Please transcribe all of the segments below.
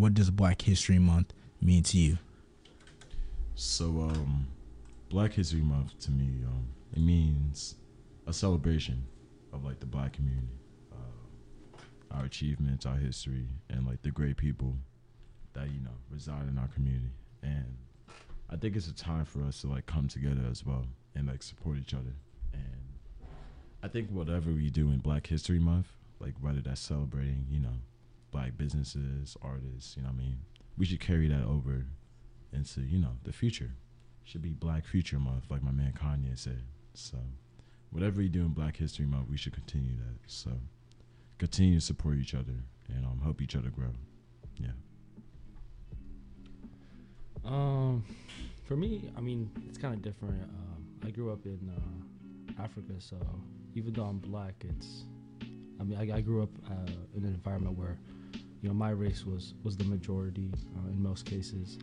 what does Black History Month mean to you? So, um, Black History Month to me, um, it means a celebration of like the Black community, uh, our achievements, our history, and like the great people that you know reside in our community. And I think it's a time for us to like come together as well and like support each other. And I think whatever we do in Black History Month, like whether that's celebrating, you know, black businesses, artists, you know what I mean, we should carry that over into, you know, the future. Should be Black Future Month, like my man Kanye said. So whatever we do in Black History Month, we should continue that. So continue to support each other and um, help each other grow. Yeah. Um, for me, I mean, it's kind of different. Um, I grew up in uh, Africa, so even though I'm black, it's. I mean, I, I grew up uh, in an environment where, you know, my race was was the majority uh, in most cases.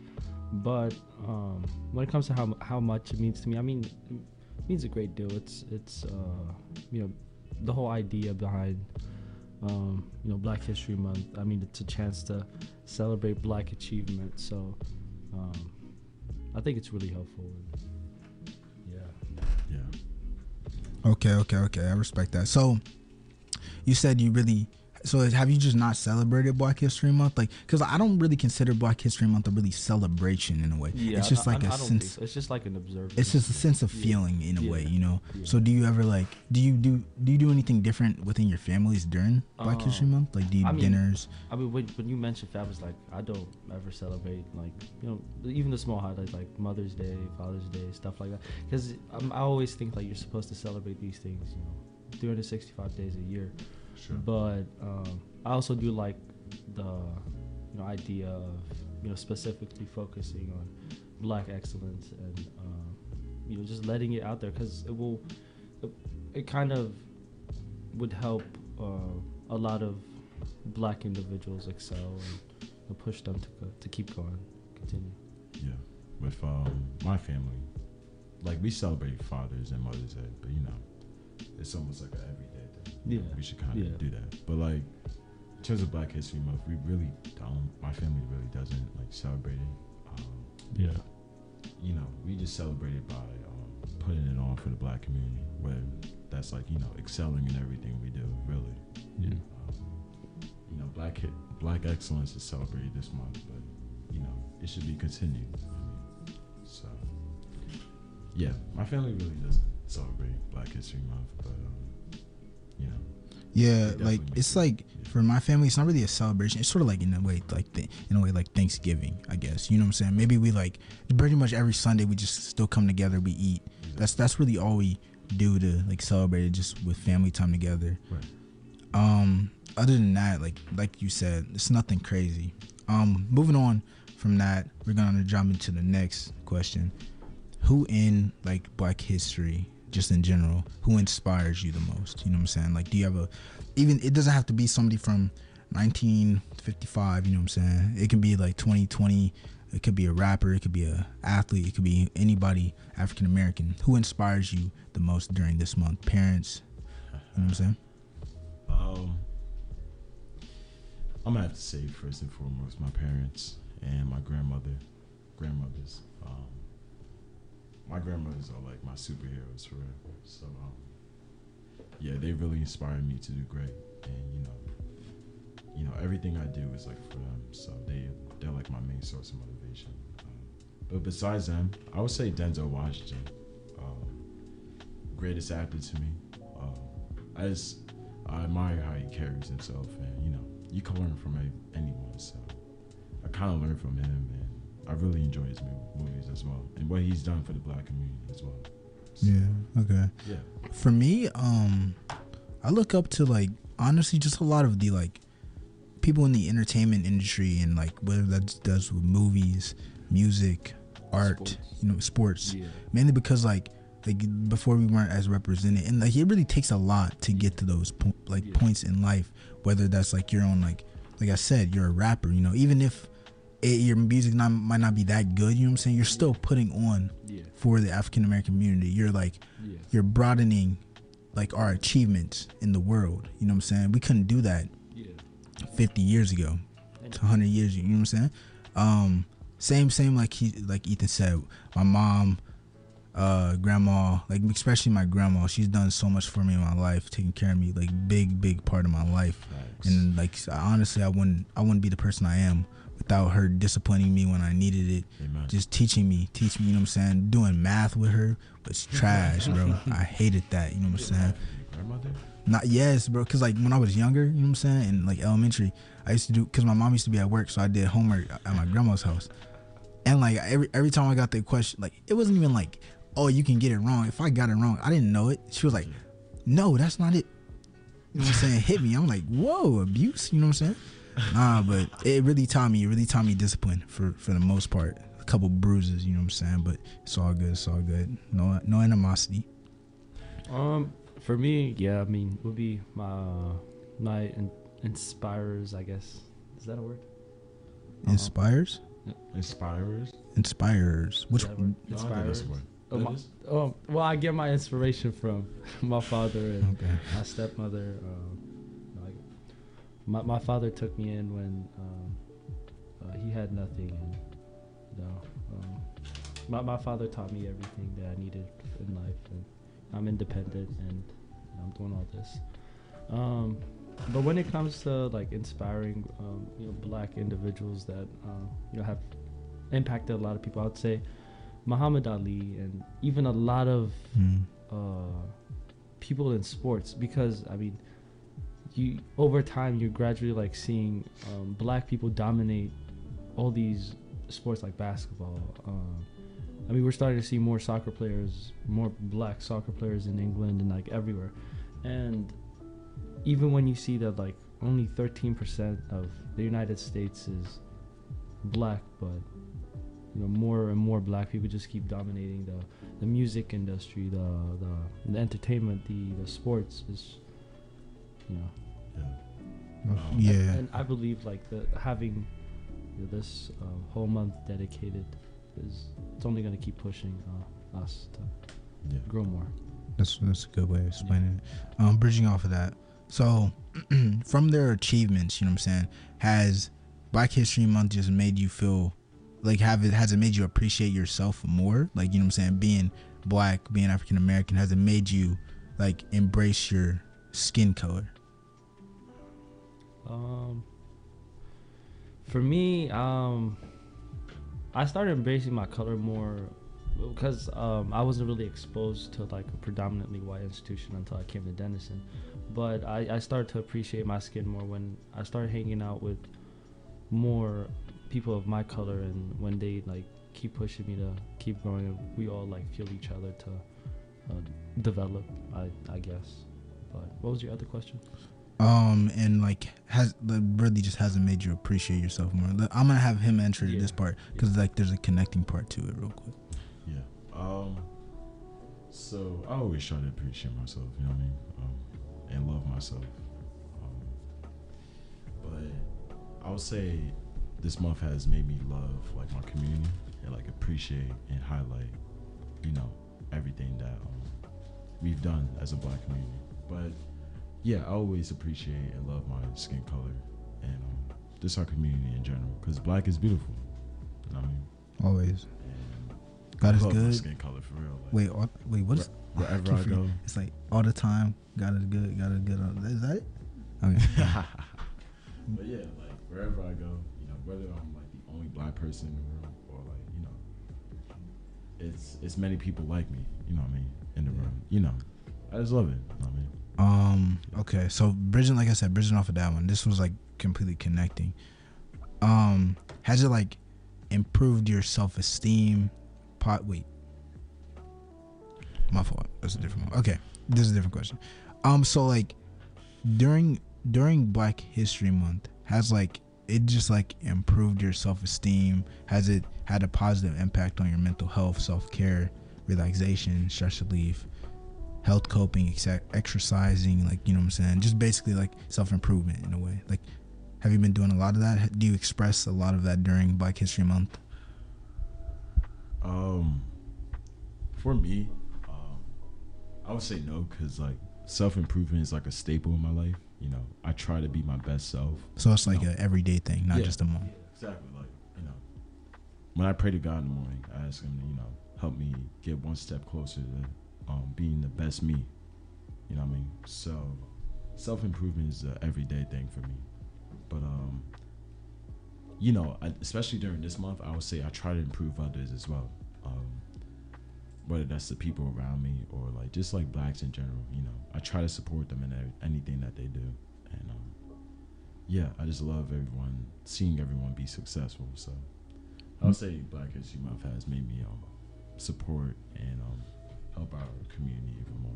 But um, when it comes to how how much it means to me, I mean, it means a great deal. It's it's uh, you know, the whole idea behind. Um, you know, Black History Month. I mean, it's a chance to celebrate Black achievement. So, um, I think it's really helpful. And yeah. Yeah. Okay, okay, okay. I respect that. So, you said you really. So have you just not celebrated Black History Month? Like, because I don't really consider Black History Month a really celebration in a way. Yeah, it's just I- like I- a I sense. so. It's just like an observance. It's just a sense of Yeah. feeling in a Yeah. way, you know. Yeah. So do you ever like? Do you do do you do anything different within your families during Black History Um, Month? Like, do you I mean, dinners? I mean, when, when you mentioned families, like I don't ever celebrate like you know even the small highlights like Mother's Day, Father's Day, stuff like that. Because I always think like you're supposed to celebrate these things, you know, 365 days a year. Sure. But um, I also do like the you know idea of you know specifically focusing on black excellence and uh, you know just letting it out there because it will it, it kind of would help uh, a lot of black individuals excel and you know, push them to go, to keep going, continue. Yeah, with um, my family, like we celebrate Father's and Mother's Day, but you know, it's almost like an everyday thing. You know, Yeah, we should kind of yeah. do that. But like, in terms of Black History Month, we really don't. My family really doesn't like celebrate it. Um, Yeah. you know, we just celebrate it by um, putting it on for the Black community, where that's like you know excelling in everything we do. Really, Yeah. um, you know, Black Black excellence is celebrated this month, but you know, it should be continued. I mean, so yeah, my family really doesn't celebrate Black History Month, but um, you know, Yeah, like it's like for my family, it's not really a celebration. It's sort of like in a way, like th- in a way, like Thanksgiving, I guess. You know what I'm saying? Maybe we like pretty much every Sunday we just still come together, we eat. That's that's really all we do to like celebrate it, just with family time together. Right. Um, other than that, like like you said, it's nothing crazy. Um, moving on from that, we're gonna jump into the next question. Who in like Black history, just in general, who inspires you the most? You know what I'm saying? Like, do you have a even? It doesn't have to be somebody from 1955. You know what I'm saying? It can be like 2020. It could be a rapper. It could be a athlete. It could be anybody African American. Who inspires you the most during this month? Parents. You know what I'm saying? Um, I'm gonna have to say first and foremost my parents and my grandmother, grandmothers. Um, my grandmothers are like my superheroes for real. So um, yeah, they really inspired me to do great, and you know, you know everything I do is like for them. So they they're like my main source of motivation. Um, but besides them, I would say Denzel Washington, um, greatest actor to me. Um, I just I admire how he carries himself, and you know, you can learn from anyone. So I kind of learned from him, and I really enjoy his movies as well, and what he's done for the black community as well. So, Yeah. Okay. yeah, For me, um, I look up to like honestly just a lot of the like people in the entertainment industry and like whether that does with movies, music, art, Sports. you know, sports. Yeah. Mainly because like like before we weren't as represented, and like it really takes a lot to get to those po- like Yeah. points in life. Whether that's like your own like like I said, you're a rapper. You know, even if it, your music not, might not be that good, you know what I'm saying. You're still putting on Yeah. for the African American community. You're like Yeah. you're broadening like our achievements in the world. You know what I'm saying? We couldn't do that Yeah. 50 years ago. to 100 years. You know what I'm saying? Um, same, same like he, like Ethan said. My mom, uh, grandma, like especially my grandma, she's done so much for me in my life, taking care of me, like big, big part of my life. And like honestly, I wouldn't, I wouldn't be the person I am without her disciplining me when I needed it Amen. just teaching me, teach me, you know what I'm saying? Doing math with her, was trash, bro. I hated that, you know what I'm saying? Not yes, bro, cuz like when I was younger, you know what I'm saying? In like elementary, I used to do cuz my mom used to be at work, so I did homework at my grandma's house. And like every every time I got the question, like it wasn't even like, "Oh, you can get it wrong." If I got it wrong, I didn't know it. She was like, "No, that's not it." You know what I'm saying? Hit me. I'm like, "Whoa, abuse." You know what I'm saying? Nah, but it really taught me. It really taught me discipline for for the most part. A couple bruises, you know what I'm saying? But it's all good. It's all good. No no animosity. Um, for me, yeah, I mean, would be my my in, inspirers, I guess. Is that a word? Uh-huh. Inspires, Inspirers? inspires. Which Is that a word? No, I think that's Inspirers. Oh, my, oh, well, I get my inspiration from my father and okay? my stepmother. Like my my father took me in when um, uh, he had nothing, and you know, um, my my father taught me everything that I needed in life, and I'm independent, and you know, I'm doing all this. Um, but when it comes to like inspiring, um, you know, black individuals that uh, you know have impacted a lot of people, I would say Muhammad Ali and even a lot of Mm. uh, people in sports because I mean, you over time you're gradually like seeing um, black people dominate all these sports like basketball. Um, I mean, we're starting to see more soccer players, more black soccer players in England and like everywhere, and even when you see that like only 13% of the United States is black, but you know more and more black people just keep dominating the the music industry, the the, the entertainment, the the sports is, you know. Yeah. Um, Yeah. And I believe like the having you know, this uh, whole month dedicated is it's only going to keep pushing uh, us to Yeah. grow more. That's that's a good way of explaining it. Um, bridging off of that, so from their achievements, you know what I'm saying, has Black History Month just made you feel like have it has it made you appreciate yourself more? Like you know what I'm saying, being black, being African American, has it made you like embrace your skin color? Um, for me, um, I started embracing my color more because um, I wasn't really exposed to like a predominantly white institution until I came to Denison. But I, I started to appreciate my skin more when I started hanging out with more people of my color, and when they like keep pushing me to keep growing, we all like feel each other to uh, develop. I I guess. But what was your other question? Um, and like has like, really just hasn't made you appreciate yourself more. I'm gonna have him enter Yeah. this part because like there's a connecting part to it, real quick. Yeah. Um. So I always try to appreciate myself. You know what I mean? Um, and love myself. Um, but I would say this month has made me love like my community and like appreciate and highlight, you know, everything that um, we've done as a black community. But yeah, I always appreciate and love my skin color and um, just our community in general because black is beautiful. You know what I mean? Always. And God I is love my good. skin color for real. Like, Wait, all, wait, what is? wherever keep I go. It's like all the time. God is good. God is good. Is that it? Okay. but yeah, like wherever I go, you know, whether I'm like the only black person in the room or like, you know, it's it's many people like me, you know what I mean, in the Yeah. room. You know. I just love it. You know what I mean? Um. Okay. So bridging, like I said, bridging off of that one. This was like completely connecting. Um. Has it like improved your self esteem? Pot. Wait. My fault. That's a different one. Okay. This is a different question. Um. So like, during during Black History Month, has like it just like improved your self esteem? Has it had a positive impact on your mental health, self care, relaxation, stress relief? Health coping, ex- exercising, like you know what I'm saying, just basically like self improvement in a way. Like, have you been doing a lot of that? Do you express a lot of that during Black History Month? Um for me, um I would say no cuz like self-improvement is like a staple in my life. you know, I try to be my best self. So it's like an everyday thing, not Yeah. just a month. Yeah, Exactly. Like, you know, when I pray to God in the morning, I ask Him to, you know, help me get one step closer to um, being the best me. You know what I mean? So, self improvement is an everyday thing for me. But, um, you know, especially during this month, I would say I try to improve others as well. Um, whether that's the people around me or like just like blacks in general, you know, I try to support them in anything that they do. And, um, yeah, I just love everyone, seeing everyone be successful. So I would say Black History Month has made me um, support and um, help our community even more.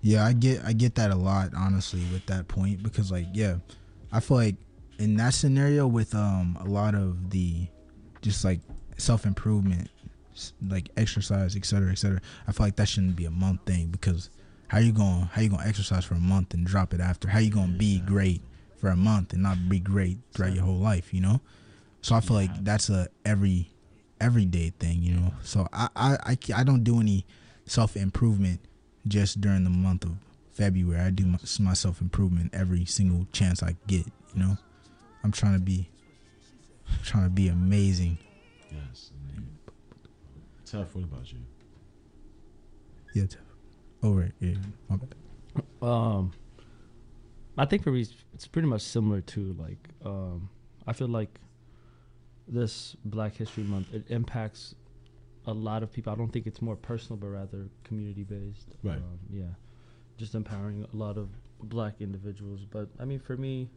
Yeah, I get I get that a lot honestly with that point because like yeah, I feel like in that scenario with um a lot of the just like self improvement, like exercise, et cetera, et cetera. I feel like that shouldn't be a month thing because how you going how you gonna exercise for a month and drop it after? How you gonna be great for a month and not be great throughout your whole life? You know. So I feel like that's a every everyday thing. You know. So I I I, I don't do any self improvement just during the month of February. I do my, my self improvement every single chance I get. You know, I'm trying to be, trying to be amazing. Yes. indeed. Tef, what about you? Yeah, Tiff. over it. Yeah, my bad. Um, I think for me, it's- it's pretty much similar to like um, I feel like this Black History Month it impacts a lot of people. I don't think it's more personal, but rather community based. Right. Um, yeah, just empowering a lot of Black individuals. But I mean, for me,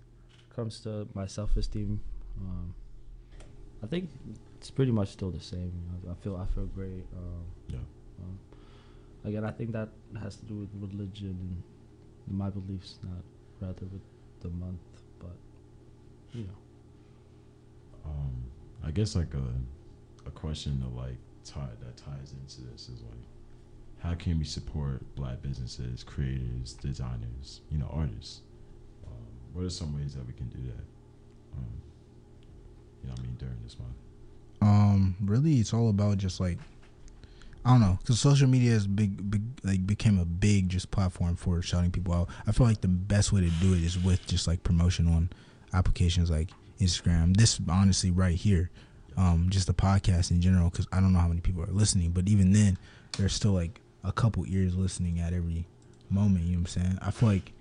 comes to my self esteem. Um, I think it's pretty much still the same. You know? I feel I feel great. Um, Yeah. um, again, I think that has to do with religion and my beliefs, not rather with the month. But you know, Um, I guess like a a question to like tie that ties into this is like how can we support black businesses, creators, designers, you know, artists? Um, what are some ways that we can do that? Um, you know, I mean, during this month. Um, really, it's all about just like I don't know, because social media is big, big, like became a big just platform for shouting people out. I feel like the best way to do it is with just like promotion on applications like Instagram. This honestly right here, um, just the podcast in general, because I don't know how many people are listening, but even then, there's still like a couple ears listening at every moment. You know what I'm saying? I feel like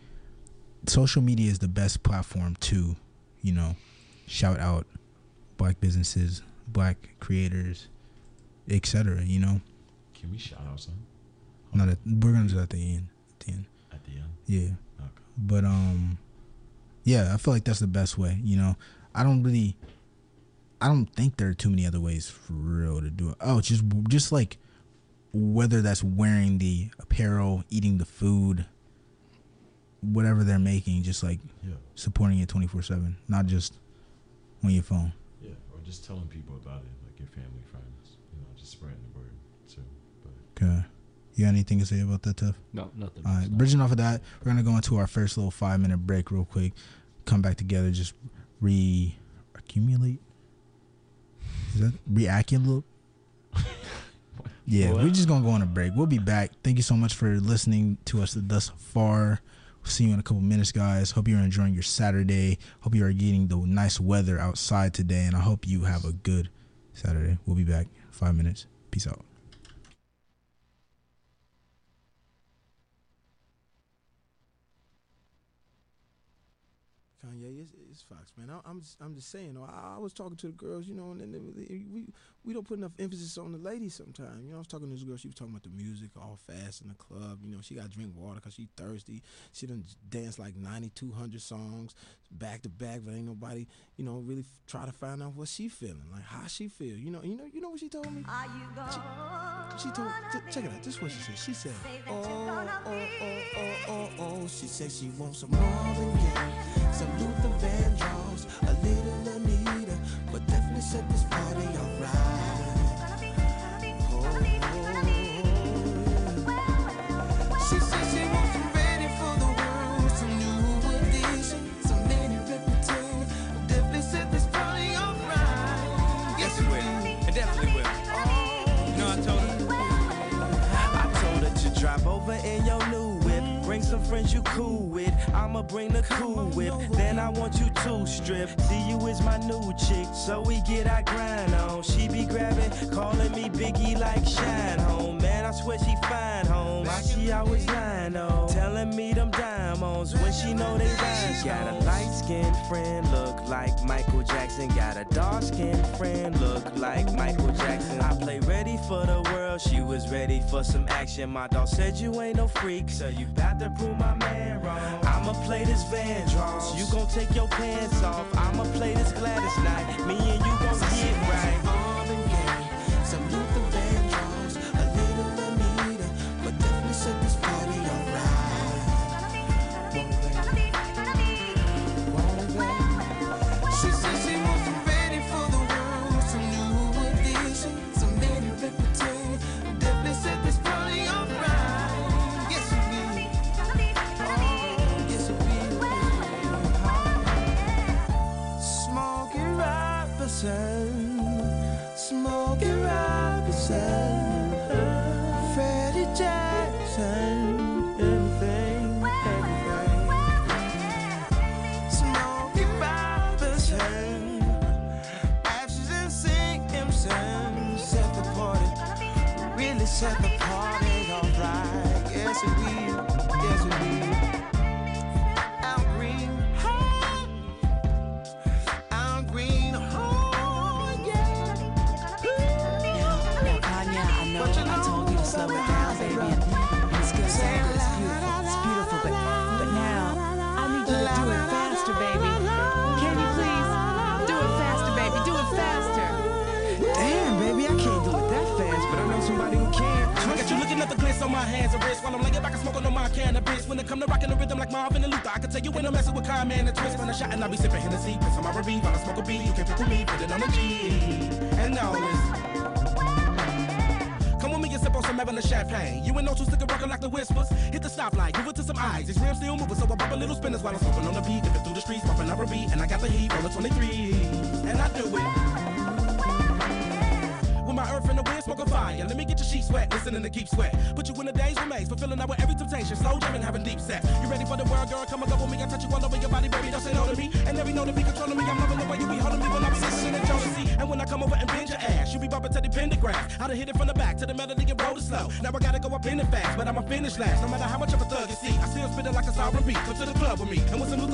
social media is the best platform to, you know, shout out black businesses, black creators, etc. You know, Can we shout out some not at, we're gonna do that at the end. At the end, at the end? yeah. Okay. But um, yeah, I feel like that's the best way. You know, I don't really, I don't think there are too many other ways for real to do it. Oh, just just like whether that's wearing the apparel, eating the food, whatever they're making, just like Yeah. supporting it twenty four seven, not just on your phone. Yeah. Or just telling people about it, like your family, friends. You know, just spreading the word too. But Okay. You got anything to say about that, Tuff? no, nothing. All right, not- bridging off of that, we're gonna go into our first little five minute break real quick. Come back together, just re accumulate. Is that reaccumulate? yeah, What? we're just gonna go on a break. We'll be back. Thank you so much for listening to us thus far. We'll see you in a couple minutes, guys. Hope you're enjoying your Saturday. Hope you are getting the nice weather outside today, and I hope you have a good Saturday. We'll be back. Five minutes. Peace out. Kanye, it's, it's Foxx, man. I, I'm just, I'm just saying. I, I was talking to the girls, you know, and, they- we we don't put enough emphasis on the ladies sometimes. You know, I was talking to this girl. She was talking about the music, all fast in the club. You know, she got to drink water because she thirsty. She done danced like 9,200 songs back to back, but ain't nobody, you know, really try to find out what she feeling, like how she feel. You know, you know, you know what she told me. Are you gonna She told, ch- check it out. This is what she said. She said, Say that oh, oh, oh, oh, oh, oh. She said she wants some Marvin Gaye, some Luther Vandross, a little Anita, but definitely set this party off. She said she wants some ready for the world, some new edition, some lady reputation, definitely set this party off right. Yes, it will. It definitely will. You know, I told her. I told her to drive over in your new some friends you cool with. I'ma bring the cool whip. Then I want you to strip. See you is my new chick, so we get our grind on. She be grabbing, calling me Biggie like Shine Home. Man, I swear she fine home. Why she always lying on? Telling me them diamonds when she know they rhyme. She got a light skinned friend, look like Michael Jackson. Got a dark skinned friend, look like Michael Jackson. I play ready for the world, she was ready for some action. My dog said you ain't no freak, so you bout to prove my man wrong. I'ma play this Vandross, you gon' take your pants off. I'ma play this Gladys Knight, me and you whispers. Hit the stoplight, give it to some eyes. These rims still moving, so I pop a little spinners while I'm smoking on the beat. Dipping through the streets, popping up a beat, and I got the heat, rollin' 23. And I do it. With my earth in the wind, smoking fire. Let me get your sheets wet, listening to Keith Sweat. Put you in the days remains, fulfilling out with every temptation. Slow jamming, having deep sex. You ready for the world, girl? Come and go with me. I touch you all over your body, baby. Don't say no to me. And every know to be controlling me. I'm loving the way you be holding me when I be listening to Jodeci. And when I come over and bend your ass, you be bumping to the pentagram. I done hit it from the back to the melody and roll it slow. Now I gotta in it fast, but I'ma finish last. No matter how much of a thug you see, I still spit it like a sovereign beat. Come to the club with me. And when some Luther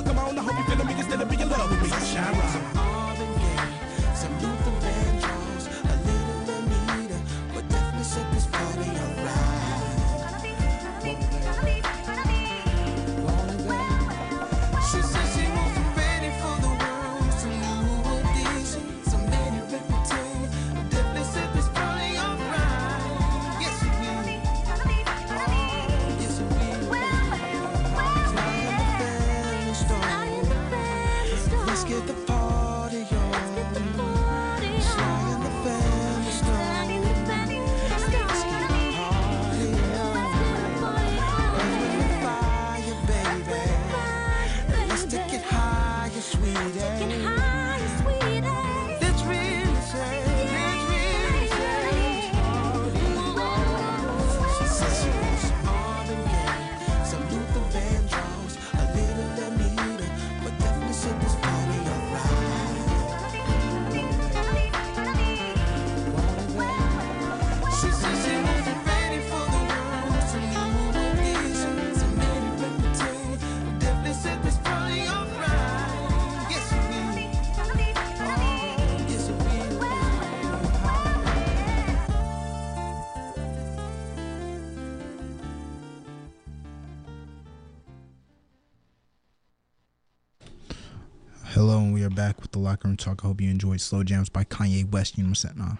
the locker room talk. I hope you enjoyed Slow Jamz by Kanye West. You know what I'm saying? Nah.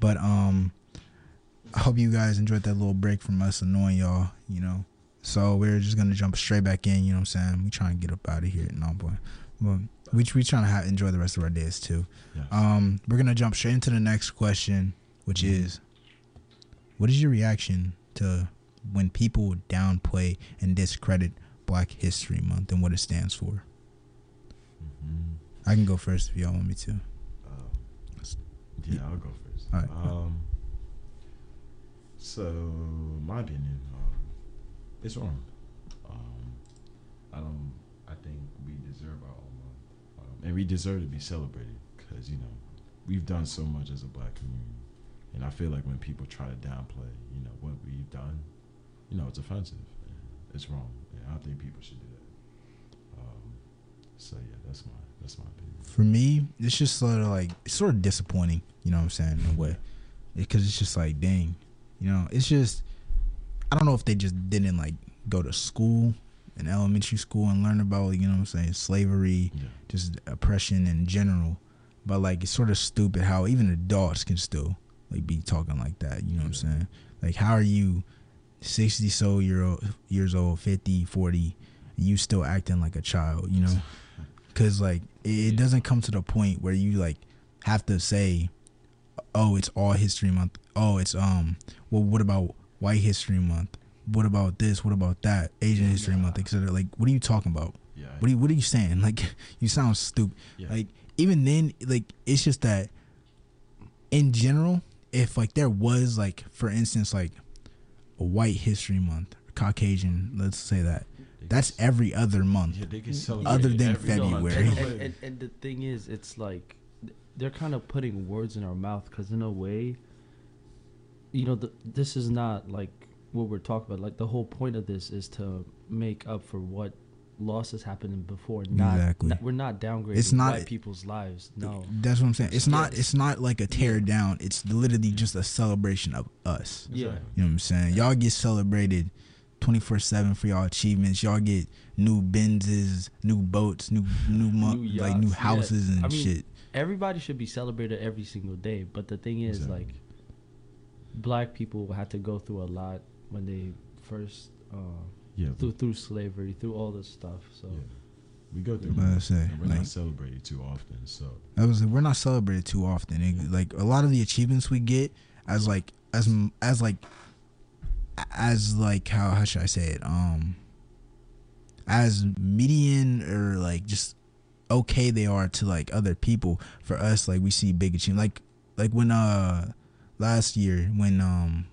But um, I hope you guys enjoyed that little break from us annoying y'all. You know, so we're just gonna jump straight back in. You know what I'm saying? We trying to get up out of here and all, boy. But we we trying to have, enjoy the rest of our days too. Yes. Um, we're gonna jump straight into the next question, which is, what is your reaction to when people downplay and discredit Black History Month and what it stands for? Mhm. I can go first if y'all want me to. Uh, yeah, I'll go first. All right. Um, so, my opinion, um, it's wrong. Um, I don't. I think we deserve our own month, um, and we deserve to be celebrated because you know we've done so much as a black community, and I feel like when people try to downplay, you know, what we've done, you know, it's offensive. It's wrong. And I don't think people should do that. Um, so yeah, that's my that's my opinion. For me, it's just sort of like it's sort of disappointing. You know what I'm saying? In a way, because it's just like, dang, you know, it's just I don't know if they just didn't like go to school in elementary school and learn about you know what I'm saying slavery, Yeah. just oppression in general. But like it's sort of stupid how even adults can still like be talking like that. You know what I'm saying? Like how are you 60 so year old, years old, 50, 40, you still acting like a child, you know? Cuz like it, it doesn't come to the point where you like have to say oh, it's all history month. Oh, it's um well what about white history month? What about this? What about that? Asian history month, etc. Like what are you talking about? Yeah. What are you, what are you saying? Like you sound stupid. Yeah. Like even then, like it's just that in general, if like there was like for instance like a white history month, Caucasian, let's say that. They That's every other month. yeah, they can celebrate Other than. February. and, and, and the thing is, it's like they're kind of putting words in our mouth because in a way, you know, the, this is not like what we're talking about. Like the whole point of this is to make up for what losses happened before. Not, Exactly. not- we're not downgrading It's not- white people's lives. No. That's what I'm saying. It's not it's not like a tear down. It's literally just a celebration of us. Yeah. You know what I'm saying? Y'all get celebrated 24 7 for y'all achievements. Y'all get new Benzes, new boats, new new, mo- New like new yachts, yeah. houses and I mean, shit. Everybody should be celebrated every single day, but the thing is, Exactly. like, black people had to go through a lot when they first uh, Yeah. through through slavery, through all this stuff. So Yeah. We go through. What I say, and we're like- not celebrated too often. So I was we're not celebrated too often. It- like a lot of the achievements we get as like as as like as like how how should I say it? Um as median or like just okay they are to like other people. For us, like we see big achievement. Like like when uh last year when um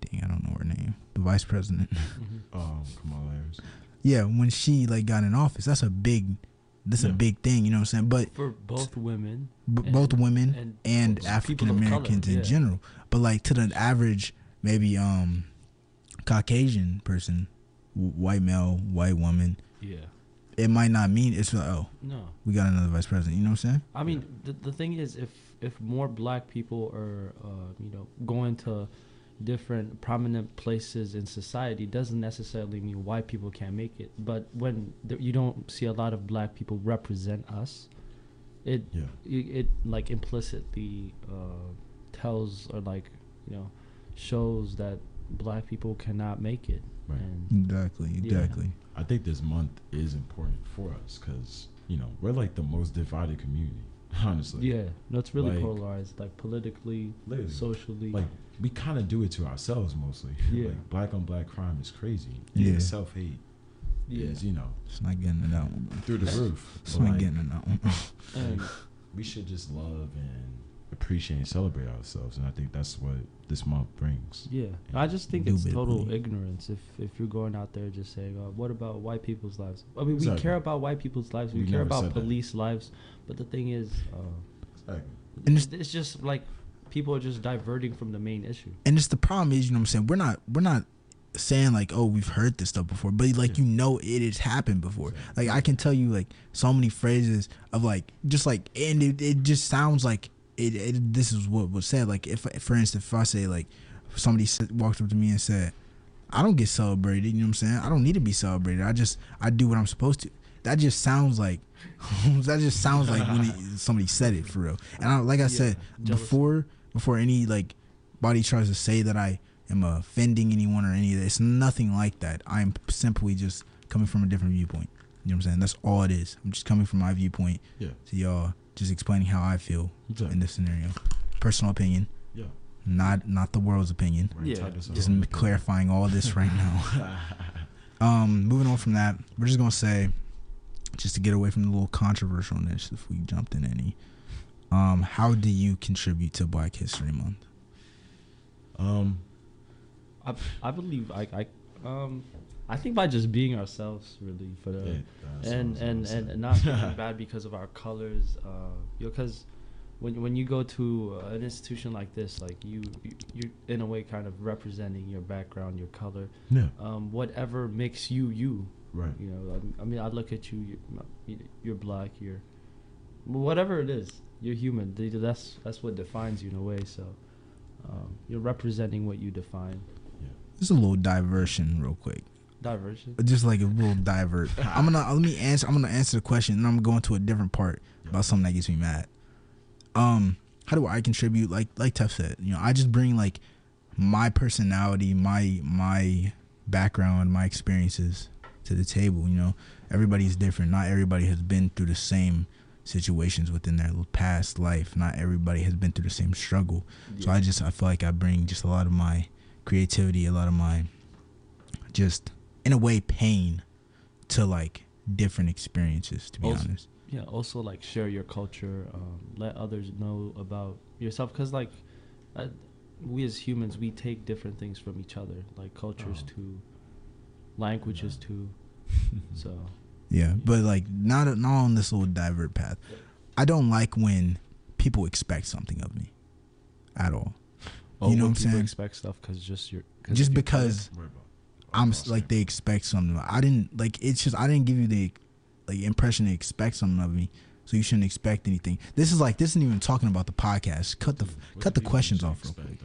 dang I don't know her name. The vice president. um, Kamala Harris. yeah, when she like got in office, that's a big that's a big thing, you know what I'm saying? But for both women, b- and- both women and and, African of color, Americans in yeah. general. But like to the average, maybe um Caucasian person, white male, white woman, yeah, it might not mean it's like, oh, no. we got another vice president. You know what I'm saying? I mean, the the thing is, if if more black people are, uh, you know, going to different prominent places in society, doesn't necessarily mean white people can't make it. But when th- you don't see a lot of black people represent us, it Yeah. it, it like implicitly uh, tells or like you know shows that black people cannot make it. Right. And Exactly, Yeah. exactly. I think this month is important for us because you know we're like the most divided community. Honestly, yeah, no, it's really Like- polarized, like politically, Literally. socially. like we kind of do it to ourselves mostly. Yeah. like black on black crime is crazy. Yeah. Yeah, self hate yeah. is you know It's not getting it out. through the roof. It's But, not like, getting it out. And we should just love and appreciate and celebrate ourselves, and I think that's what this month brings. Yeah, I just think it's total ignorance if if you're going out there just saying, uh, "What about white people's lives?" I mean, we care about white people's lives, we, We care about said that. police lives, but the thing is, uh, Exactly. And it's, it's just like people are just diverting from the main issue. and it's the problem is, you know what I'm saying? We're not we're not saying like, oh, we've heard this stuff before, but like Yeah. you know it has happened before. Like I can tell you like so many phrases of like just like and it, it just sounds like it, it this is what was said. Like if for instance if I say like somebody walked up to me and said, I don't get celebrated, you know what I'm saying? I don't need to be celebrated. I just I do what I'm supposed to. That just sounds like that just sounds like when it, somebody said it for real. And I, like I said jealousy. before before any like body tries to say that I am offending anyone or any of this, nothing like that. I'm simply just coming from a different viewpoint. You know what I'm saying? That's all it is. I'm just coming from my viewpoint Yeah. to y'all, just explaining how I feel Exactly. in this scenario. Personal opinion, Yeah. not not the world's opinion. We're Yeah. Just our clarifying all this right now. Um, moving on from that, we're just gonna say, just to get away from the little controversialness, if we jumped in any. Um, how do you contribute to Black History Month? Um, I I believe I I um I think by just being ourselves, really, for the Yeah, that's what I and and and, and not feeling bad because of our colors. Uh, you know, because when when you go to uh, an institution like this, like you, you you in a way kind of representing your background, your color, Yeah. um, whatever makes you you. Right. You know, I, I mean, I look at you, you're, you're black, you're whatever it is, you're human. That's that's what defines you in a way. So um, you're representing what you define. Just a little diversion, real quick. Diversion. Just like a little divert. I'm gonna let me answer. I'm gonna answer the question, and I'm going to a different part about something that gets me mad. Um, how do I contribute? Like like Tef said, you know, I just bring like my personality, my my background, my experiences to the table. You know, everybody's different. Not everybody has been through the same situations within their past life. Not everybody has been through the same struggle. So I just I feel like I bring just a lot of my creativity, a lot of my just in a way pain to like different experiences. To be Also- honest, yeah also like share your culture um, let others know about yourself because like uh, we as humans we take different things from each other like cultures Oh. too languages too so yeah. But like not not on this little divert path. I don't like when people expect something of me at all. oh, You know what I'm people saying? expect stuff because just your cause Just because. I'm like they expect something. I didn't like it's just I didn't give you the like impression they expect something of me, so you shouldn't expect anything. This is like this isn't even talking about the podcast. Cut the What cut the questions off real quick. of you?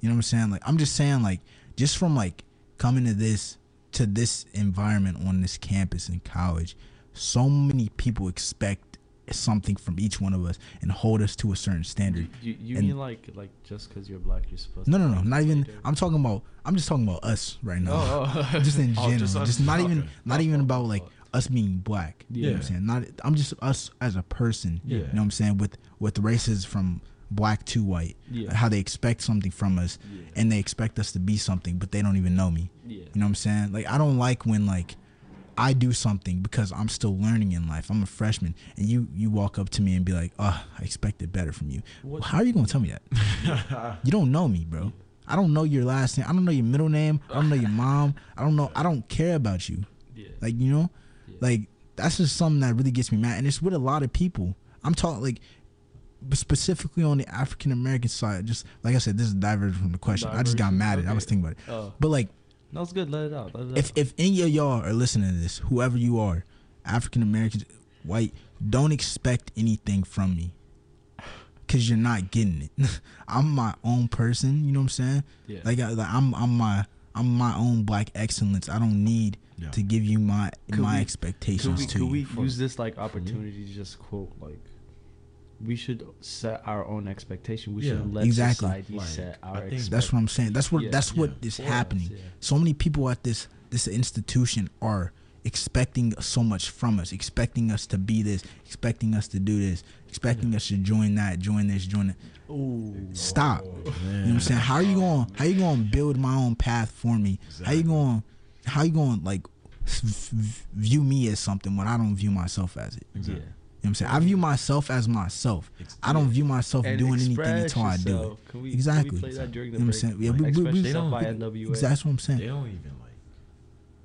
You know what I'm saying? Like I'm just saying like just from like coming to this to this environment on this campus in college, so many people expect something from each one of us and hold us to a certain standard. you, you And- mean like like just because you're black you're supposed No, to no, no, not even. I'm talking about. I'm just talking about us right now. oh, oh. just in Oh, general, just just, us? not even not even fault, about like oh. us being black. You know what I'm Yeah. saying? Not I'm just us as a person. Yeah. You know what I'm saying? With with races from black to white. Yeah. How they expect something from us Yeah. and they expect us to be something, but they don't even know me. yeah You know what I'm saying? Like I don't like when like I do something because I'm still learning in life. I'm a freshman, and you you walk up to me and be like, "Oh, I expected better from you." How are you gonna tell me that? you don't know me, bro. I don't know your last name. I don't know your middle name. I don't know your mom. I don't know. I don't care about you. yeah Like you know, Yeah. like that's just something that really gets me mad, and it's with a lot of people. I'm talking like specifically on the African American side. Just like I said, this is divergent from the question. I just got mad at. it. I was thinking about it, oh but like no it's good let it out let it if out. if any of y'all are listening to this, whoever you are, African Americans, white, don't expect anything from me. Cause you're not getting it. I'm my own person. You know what I'm saying? yeah Like, I, like I'm I'm my I'm my own black excellence. I don't need Yeah. to give you my Could my we- expectations Could we, to could we use this like opportunity to just quote like we should set our own expectation. We Yeah. shouldn't let Exactly. society Like, set I our think- expectations. That's what I'm saying. That's what Yeah, that's what yeah. is For us, happening. yeah. So many people at this this institution are expecting so much from us, expecting us to be this, expecting us to do this, expecting us to join that, join this, join that. Stop. Oh, You know what I'm saying? How are you going? Oh, how you going to build my own path for me? How you Exactly. going? How you going like v- v- view me as something when I don't view myself as it? Exactly. You know what I'm saying? I view myself as myself. Ex- I don't view myself And doing anything express until I do it. Can we, Exactly. Can we play that during the You know what I'm break? saying? Yeah, Like, we- we- express we- yourself They don't- NWA. That's what I'm saying. They don't even like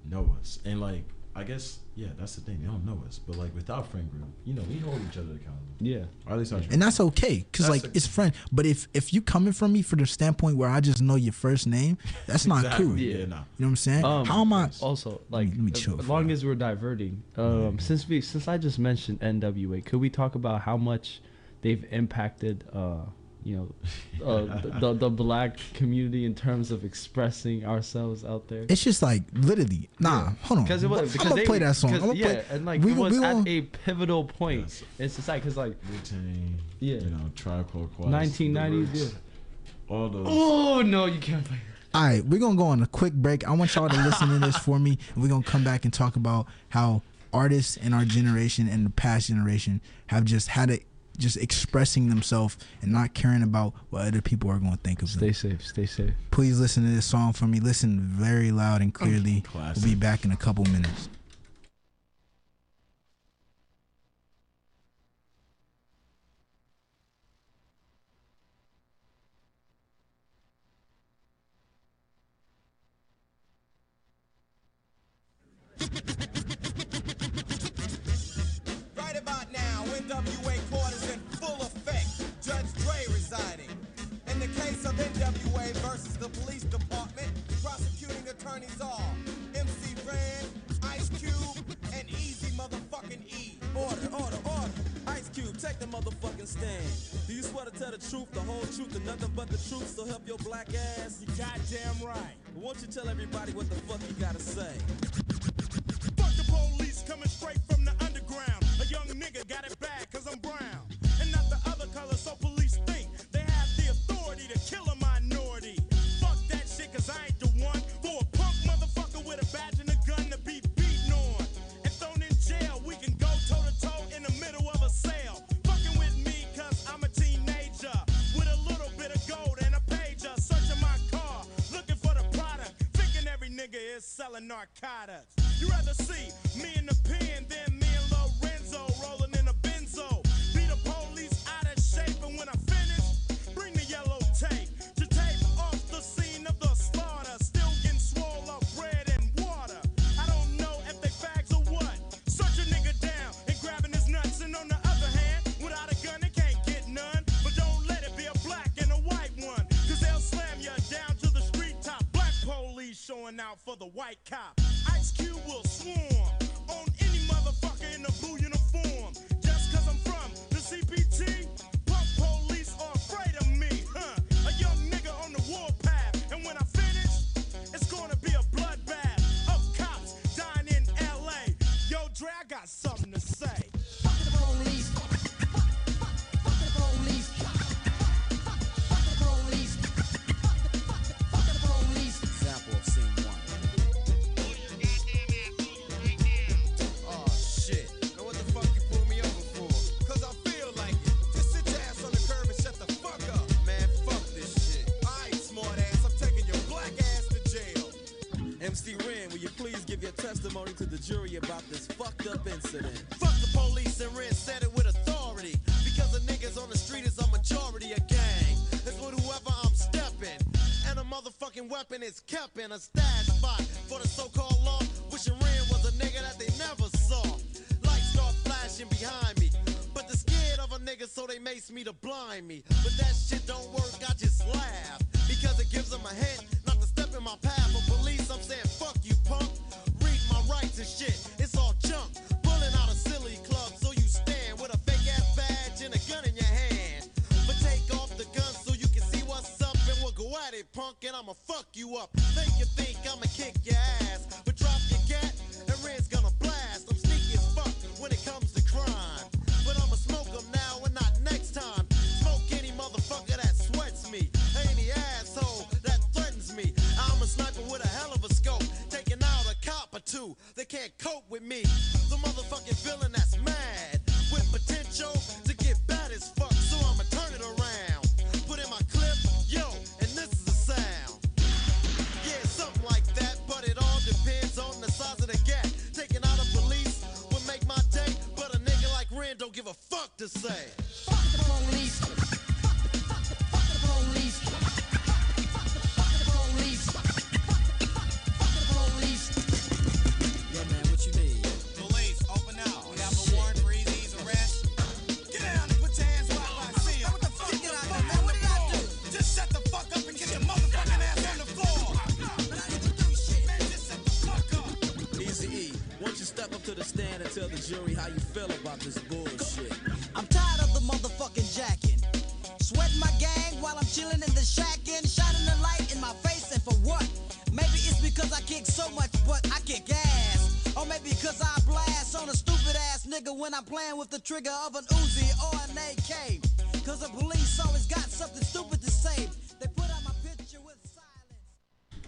know us, and like I guess yeah, that's the thing. They don't know us, but like with our friend group, you know, we hold each other accountable. Yeah. Or at least I try. and that's okay because That's like a- it's friend but if if you coming from me for the standpoint where i just know your first name that's not Exactly, cool Yeah, you nah. know what i'm saying Um, how am i Also, like, let me chill as long as we're diverting, um, since we since I just mentioned NWA, could we talk about how much they've impacted, uh, you know, uh, the, the the black community in terms of expressing ourselves out there? it's just like literally nah hold on Because it was i'm gonna they- play that song I'm yeah, play, and like we it was we at a pivotal point Yes. in society. Because like Wu Tang. Yeah. You know, Tribe Called Quest. 1990s, yeah. All those. Oh no, you can't play. all right we're gonna go on a quick break i want y'all to listen to this for me and we're gonna come back and talk about how artists in our generation and the past generation have just had it just expressing themselves and not caring about what other people are going to think of them. Stay safe. Stay safe. Please listen to this song for me. Listen very loud and clearly. Classic. We'll be back in a couple minutes. Versus the police department, prosecuting attorneys all MC Ren, Ice Cube, and Eazy Motherfucking E. Order, order, order. Ice Cube, take the motherfucking stand. Do you swear to tell the truth, the whole truth, and nothing but the truth? So help your black ass. You goddamn right. But Won't you tell everybody what the fuck you gotta say? Fuck the police coming straight from the underground. A young nigga got it. narcotics. You rather see me in the pit. the trigger of an Uzi or an AK. Cause the police always got something stupid to say. They put out my picture with silence.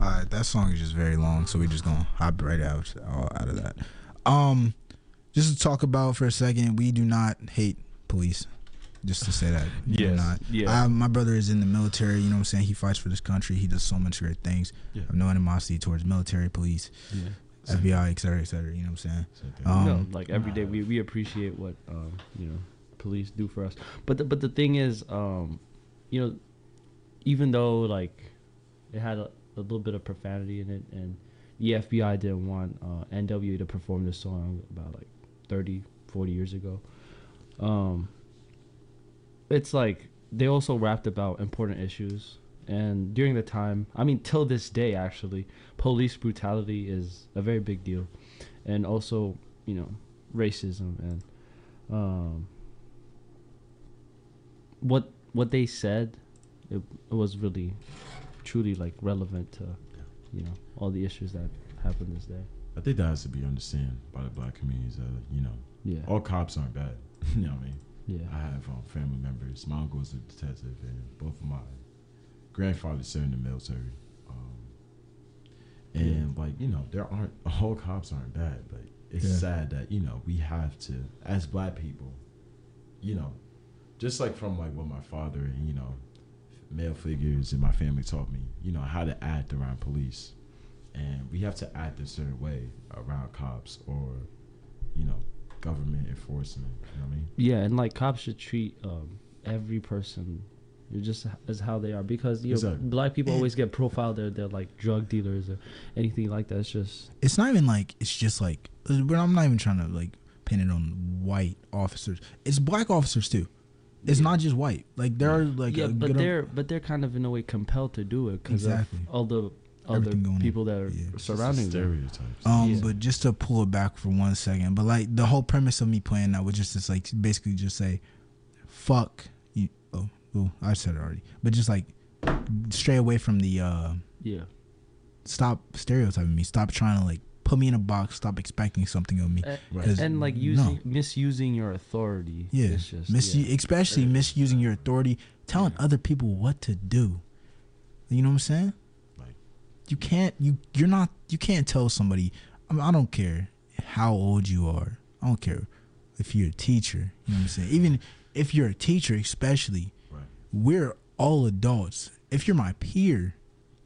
Alright, that song is just very long, so we're just gonna hop right out, out of that. Um, just to talk about for a second, we do not hate police just to say that. You yes. Not. Yeah. I, my brother is in the military. You know what I'm saying? He fights for this country. He does so much great things. Yeah. I have no animosity towards military, police, yeah. FBI, et cetera, et cetera. You know what I'm saying? Um, no, like every day we, we appreciate what um, you know police do for us. But the, but the thing is, um, you know, even though like it had a, a, little bit of profanity in it, and the FBI didn't want uh, N.W. to perform this song about like 30, 40 years ago. Um, it's like they also rapped about important issues, and during the time, I mean, till this day, actually, police brutality is a very big deal, and also, you know, racism and um, what what they said, it, it was really, truly like relevant to, you know, all the issues that happened this day. I think that has to be understood by the black communities. That you know, Yeah. all cops aren't bad. you know what I mean? Yeah. I have um, family members. My uncle's a detective, and both of my grandfathers served in the military. And like you know, there aren't all cops aren't bad. but it's Yeah. sad that you know we have to, as black people, you know, just like from like what my father and you know, male figures in my family taught me, you know, how to act around police, and we have to act a certain way around cops or, you know, government enforcement. You know what I mean? Yeah, and like cops should treat um, every person just as how they are because you know Exactly. black people always get profiled. They're they're like drug dealers or anything like that. It's just It's not even like it's just like. But I'm not even trying to like pin it on white officers. It's black officers too. It's not just white. Like there are like yeah, a but good they're but they're kind of in a way compelled to do it because Exactly. of all the other Everything going on. people that are Yeah. It's just a surrounding them. stereotypes. Um, Yeah. but just to pull it back for one second, but like the whole premise of me playing that was just to like basically just say, "Fuck you." Well, I said it already, but just like stray away from the uh, Yeah, stop stereotyping me. Stop trying to like put me in a box. Stop expecting something of me. A- Right. 'Cause and like no. using misusing your authority. Yeah, just Misu- yeah. especially misusing your authority, telling Yeah. other people what to do. You know what I'm saying? Like- you can't. You you're not. You can't tell somebody. I, mean, I don't care how old you are. I don't care if you're a teacher. You know what I'm saying? Even if you're a teacher, especially, Right. We're all adults. If you're my peer,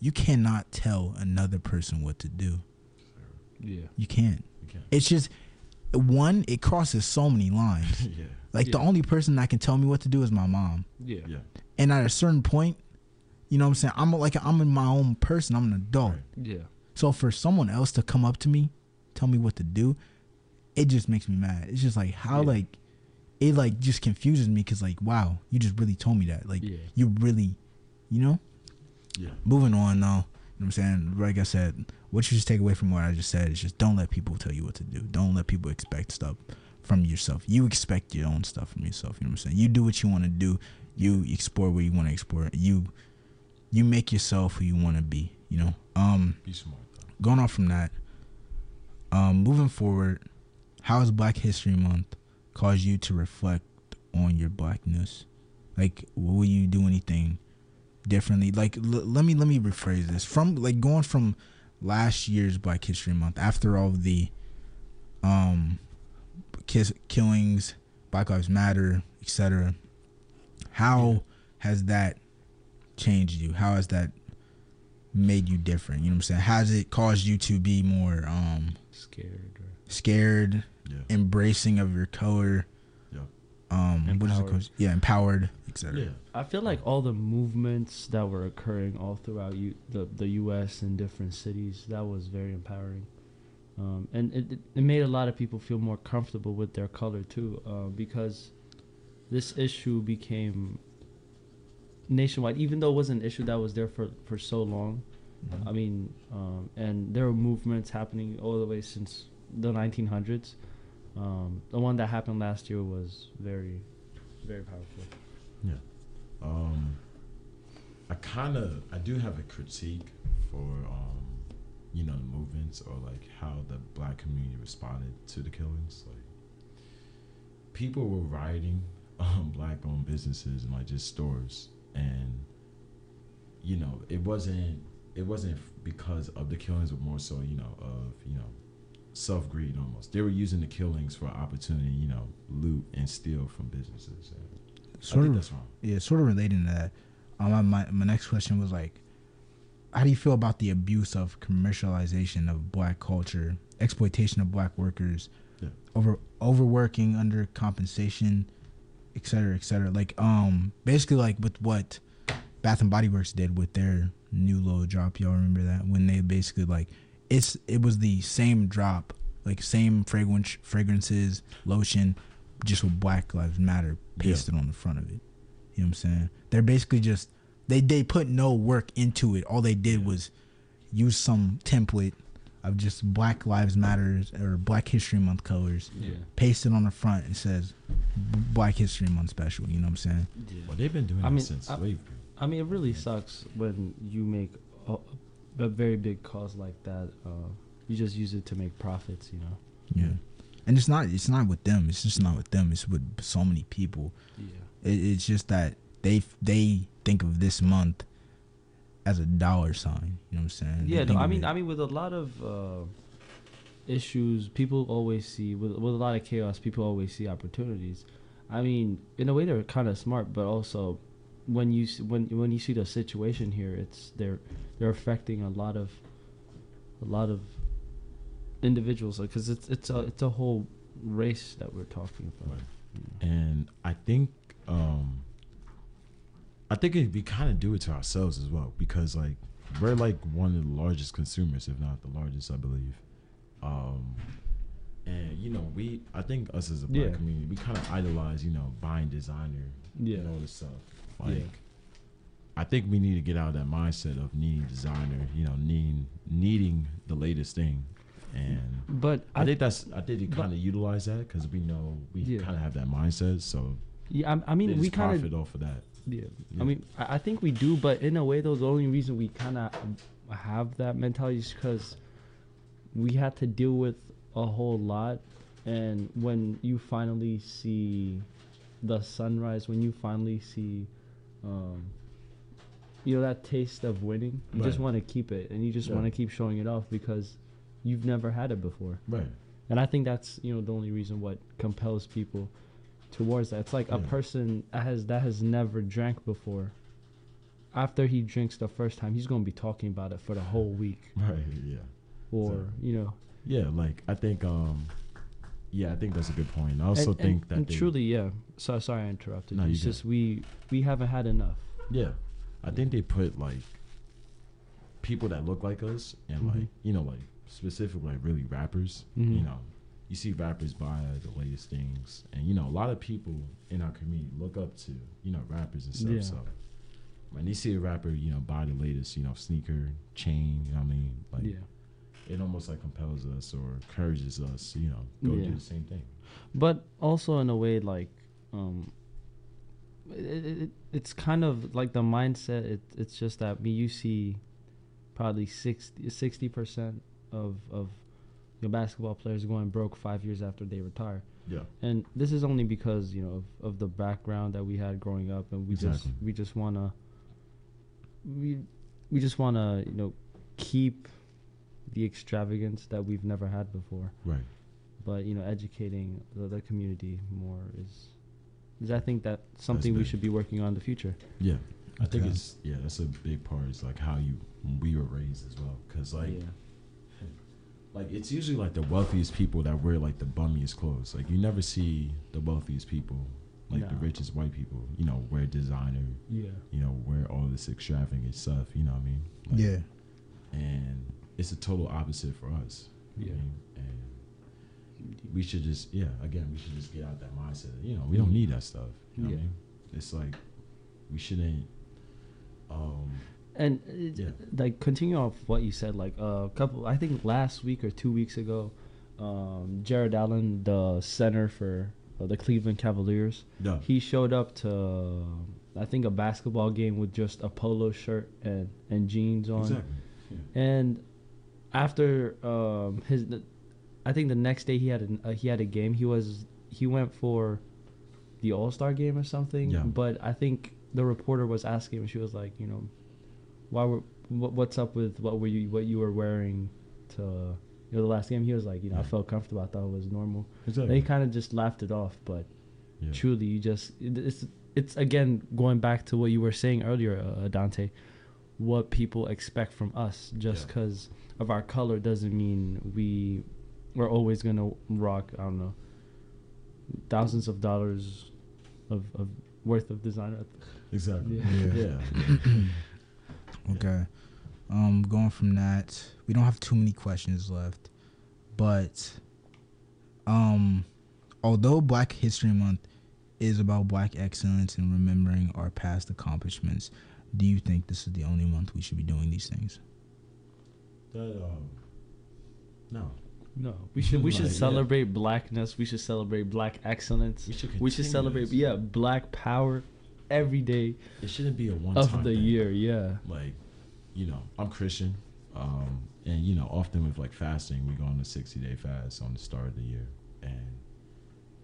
you cannot tell another person what to do. yeah. You can't. You can't. It's just one. It crosses so many lines. yeah. Like the only person that can tell me what to do is my mom. Yeah. Yeah. And at a certain point, you know what I'm saying? I'm like I'm in my own person. I'm an adult. Right. Yeah. So for someone else to come up to me, tell me what to do, it just makes me mad. It's just like how Yeah. like it like just confuses me cuz like wow, you just really told me that. Like Yeah. you really, you know? Yeah. Moving on now. You know what I'm saying? Like I said, what you just take away from what I just said is just don't let people tell you what to do. Don't let people expect stuff from yourself. You expect your own stuff from yourself. You know what I'm saying? You do what you want to do. You explore where you want to explore. You you make yourself who you want to be. You know. Um, Be smart though. going off from that. Um, moving forward, how is Black History Month caused you to reflect on your blackness? Like, will you do anything differently? Like, l- let me let me rephrase this. From like going from last year's Black History Month, after all the um kiss killings, Black Lives Matter, etc. How has that changed you? How has that made you different? You know what I'm saying? Has it caused you to be more um Scared or scared, Yeah. embracing of your color? Yeah. Um, what is it Empowered. called? Yeah, empowered, etc. Yeah. I feel like all the movements that were occurring all throughout you, the the U.S. and different cities that was very empowering, um, and it, it- it made a lot of people feel more comfortable with their color too, uh, because this issue became nationwide. Even though it was an issue that was there for for so long, I mean, um, and there were movements happening all the way since the 1900s. Um, the one that happened last year was very, very powerful. Yeah. Um, I kind of I do have a critique for um, you know, the movements or like how the black community responded to the killings. Like people were rioting um black-owned businesses and like just stores, and you know, it wasn't it wasn't because of the killings, but more so you know of you know self greed almost. They were using the killings for opportunity, you know, loot and steal from businesses. And Sort of. that's wrong. Yeah, sort of relating to that. Um, my- my my next question was like, how do you feel about the abuse of commercialization of black culture, exploitation of black workers, Yeah. over overworking, under compensation, et cetera, et cetera. Like, um, basically like with what Bath and Body Works did with their new low drop. Y'all remember that when they basically like it's it was the same drop, like same fragrance fragrances, lotion, just with Black Lives Matter pasted on the front of it. You know what I'm saying? They're basically just they they put no work into it. All they did was use some template of just Black Lives Matters or Black History Month colors. Yeah. Paste it on the front and says Black History Month special. You know what I'm saying? Yeah. Well, they've been doing I that mean, since I- slavery. I mean, it really sucks when you make a, a very big cause like that. Uh, you just use it to make profits, you know. Yeah. And it's not it's not with them. It's just not with them. It's with so many people. Yeah. It, it's just that they they think of this month as a dollar sign. You know what I'm saying? Yeah, no, I mean, it- I mean, with a lot of uh, issues, people always see with with a lot of chaos. People always see opportunities. I mean, in a way, they're kind of smart, but also when you when when you see the situation here, it's they're they're affecting a lot of a lot of individuals because it's it's a it's a whole race that we're talking about. and I think um I think it, we kind of do it to ourselves as well because like we're like one of the largest consumers, if not the largest, I believe. Um, and you know, we I think us as a black Yeah. community, we kind of idolize, you know, buying designer Yeah. and all this stuff. Like, Yeah. I think we need to get out of that mindset of needing designer, you know, needing needing the latest thing. And But I, I- think that's I think but- kind of utilize that because we know we Yeah. kind of have that mindset. So Yeah, I, I mean, we kind profit of off of that. Yeah. Yeah. I mean, I, I think we do, but in a way, though, the only reason we kind of have that mentality is because we had to deal with a whole lot. And when you finally see the sunrise, when you finally see, um, you know, that taste of winning, you just want to keep it and you just Yeah. want to keep showing it off because you've never had it before. Right. And I think that's you know the only reason what compels people towards that. It's like a person that has that has never drank before. After he drinks the first time, he's gonna be talking about it for the whole week. Right. Yeah. Or So- you know, Yeah. Like I think. um Yeah, I think that's a good point. I also and, think and, that and truly, yeah. So sorry I interrupted. No, you. It's good. just we we haven't had enough. Yeah, I think they put like people that look like us and Mhm. like you know like specific like really rappers. Mhm. You know, you see rappers buy the latest things, and you know a lot of people in our community look up to you know rappers and stuff. Yeah. So when you see a rapper, you know, buy the latest, you know, sneaker, chain, you know what I mean? Like Yeah. It almost like compels us or encourages us, you know, go Yeah. do the same thing. but also in a way like um it, it, it- it's kind of like the mindset it, it's just that me you see probably 60 percent of of your basketball players going broke five years after they retire Yeah. and this is only because you know of, of the background that we had growing up and we Exactly. just we just want to we we just want to you know keep the extravagance that we've never had before Right. but you know educating the, the community more is is I think that something we should be working on in the future. Yeah, I think it's yeah, that's a big part. Is like how you we were raised as well, because like Yeah. like it's usually like the wealthiest people that wear like the bummiest clothes. Like you never see the wealthiest people, like the richest white people, you know, wear designer, Yeah. you know, wear all this extravagant stuff. You know what I mean? Like, Yeah. and it's a total opposite for us. what I Yeah. mean? and we should just yeah, again, we should just get out that mindset. You know, we don't need that stuff. You know what I Yeah. mean? It's like we shouldn't. Um, And it, Yeah. like continue off what you said, like a couple, I think last week or two weeks ago, um, Jarrett Allen, the center for uh, the Cleveland Cavaliers, Yeah. he showed up to I think a basketball game with just a polo shirt and and jeans on. Exactly. Yeah. And after um, his, I think the next day he had a, uh, he had a game. He was he went for the All Star game or something. Yeah. But I think the reporter was asking him. She was like, you know, why were what, what's up with what were you what you were wearing to you know the last game? He was like, you know, I felt comfortable. I thought it was normal. Exactly. They kind of just laughed it off, but Yeah. truly, you just it- it's it's again going back to what you were saying earlier, uh, Dante. What people expect from us, just Yeah. because of our color, doesn't mean we we're always gonna rock. I don't know, thousands of dollars of, of worth of designer. Exactly. Yeah. Yeah. Okay. Um, going from that, we don't have too many questions left, but um, although Black History Month is about black excellence and remembering our past accomplishments, do you think this is the only month we should be doing these things? That um, no. No, we should we should Like, yeah. celebrate blackness. We should celebrate black excellence. We should We should celebrate yeah black power every day It shouldn't be a one of time the year. Yeah. Like, you know, I'm Christian, um, and you know, often with like fasting, we go on a 60 day fast on the start of the year, and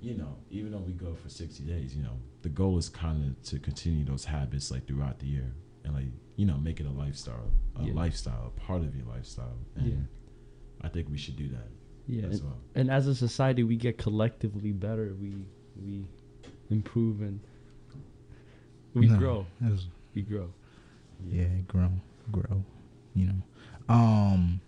you know, even though we go for 60 days, you know, the goal is kind of to continue those habits like throughout the year, and like you know, make it a lifestyle, a Yeah. lifestyle, a part of your lifestyle, and Yeah. I think we should do that. Yeah, as and, well. and as a society, we get collectively better. We we improve and we No, grow. that We grow. yeah, grow, grow. You know. Um.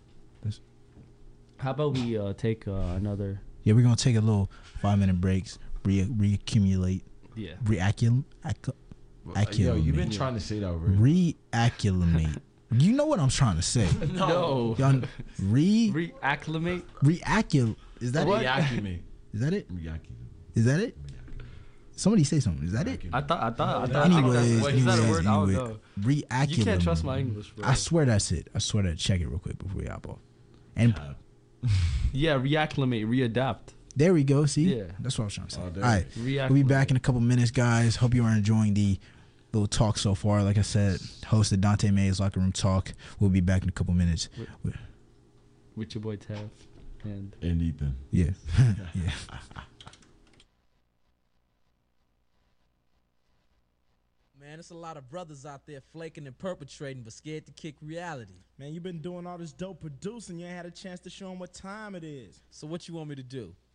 How about we uh, take uh, another? Yeah, we're gonna take a little five minute breaks, re reaccumulate, Yeah. reaccul, accu- Yo, you've been trying to say that word. reaccumulate. you know what I'm trying to say? No. Y'all, re Reacclimate. reaccul. Is that it? Reaccumate. Is that it? Reaccumate. Is that it? Somebody say something. Is that it? I thought. I thought. I thought. I think Anyways, that's, wait, is that a anyways, word? I don't anyway, know. reaccumulate. You can't trust my English, bro. I swear that's it. I swear that. Check it real quick before we hop off. And Yeah, reacclimate, readapt. There we go. See, Yeah. that's what I was trying to say. Oh, All there we Reacclimate. we'll be back in a couple minutes, guys. Hope you are enjoying the little talk so far. Like I said, hosted Dante May's locker room talk. We'll be back in a couple minutes. with your boy Taff and And Ethan. Yeah, yeah. Man, it's a lot of brothers out there flaking and perpetrating, but scared to kick reality. Man, you've been doing all this dope producing. You ain't had a chance to show them what time it is. So what you want me to do?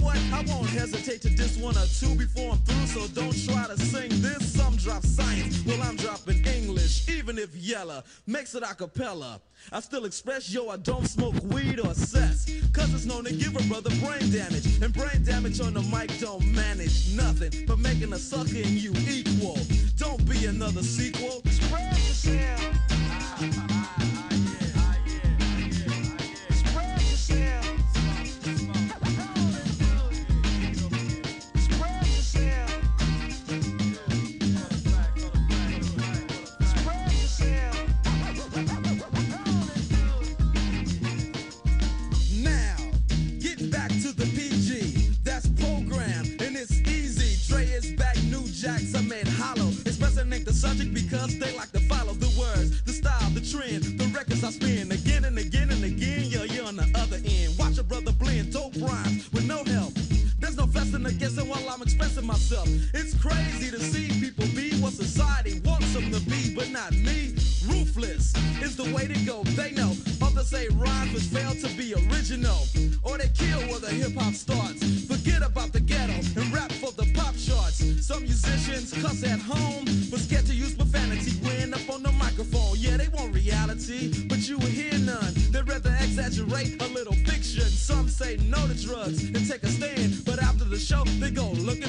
What? I won't hesitate to diss one or two before I'm through, so don't try to sing this. Some drop science, well, I'm dropping English, even if Yella makes it a cappella. I still express, yo, I don't smoke weed or cess, cause it's known to give a brother brain damage. And brain damage on the mic don't manage nothing but making a sucker and you equal. Don't be another sequel. Express yourself. Subject because they like to follow the words, the style, the trend, the records I spin again and again and again. Yo, you're on the other end. Watch a brother blend dope rhymes with no help. There's no fussing or guessing while I'm expressing myself. It's crazy to see people be what society wants them to be, but not me. Ruthless is the way to go. They know. Others say rhymes which fail to be original, or they kill where the hip hop starts. Forget about the ghetto and rap for the pop charts. Some musicians cuss at home, reality, but you will hear none. They'd rather exaggerate a little fiction. Some say no to drugs and take a stand, but after the show, they go looking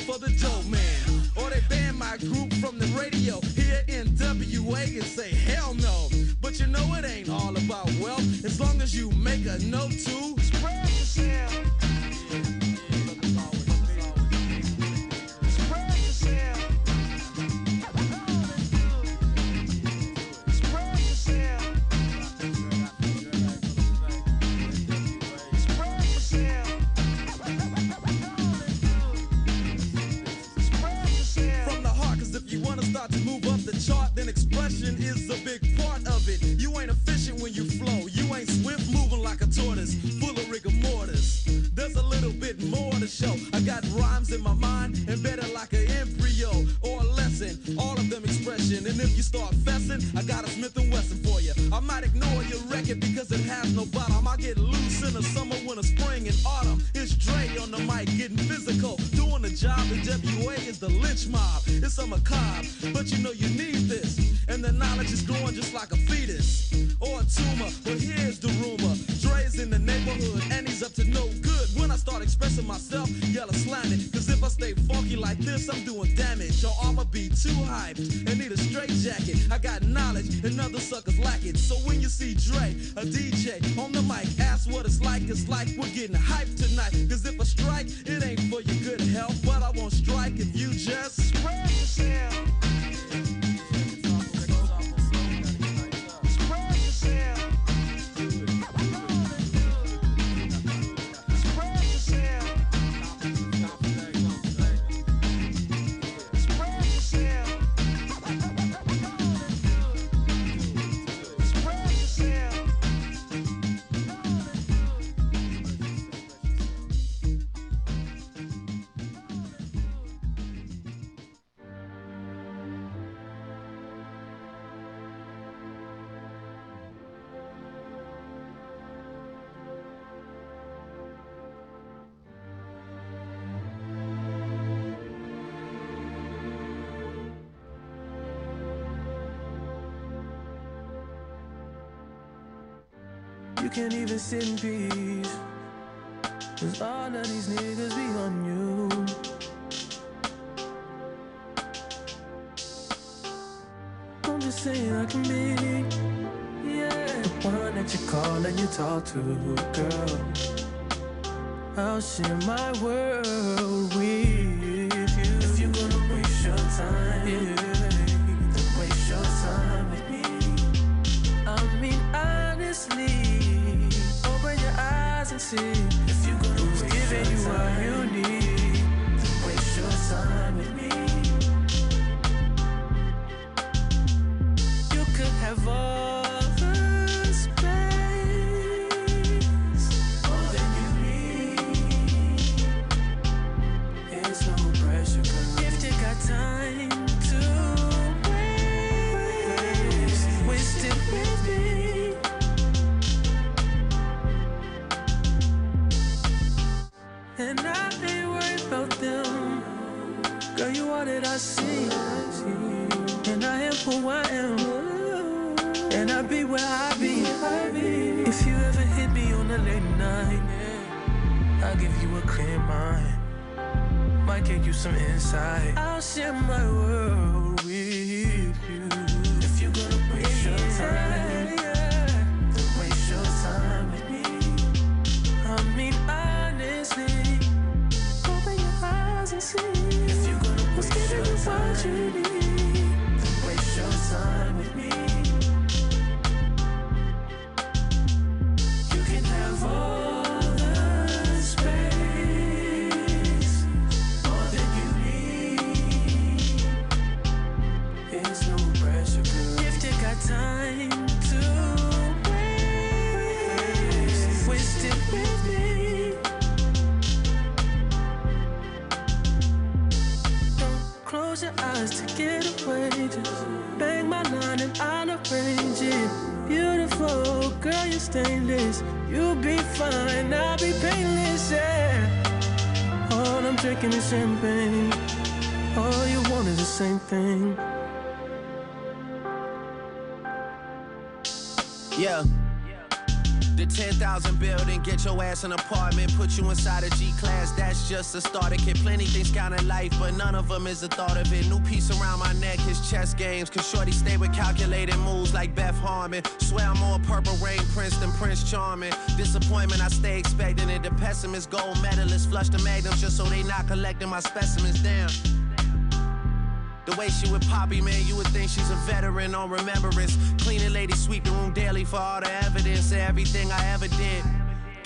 You can't even sit in peace. Cause all of these niggas be on you. I'm just saying I can be, yeah, the one that you call and you talk to, girl. I'll share my world see. Who's giving you what you a mind. Might give you some insight. I'll share my world stainless. You'll be fine, I'll be painless, yeah. All I'm drinking is champagne. All you want is the same thing. Yeah. The 10,000 building, get your ass an apartment, put you inside a G class. That's just a starter kit. Plenty things count in life, but none of them is the thought of it. New piece around my neck is chess games. Cause Shorty stay with calculated moves like Beth Harmon. Swear I'm more purple rain prince than Prince Charming. Disappointment, I stay expecting it. The pessimist, gold medalist, flush the magnums just so they not collecting my specimens. Damn. The way she with Poppy, man, you would think she's a veteran on remembrance. Cleaning lady, sweep the room daily for all the evidence of everything I ever did.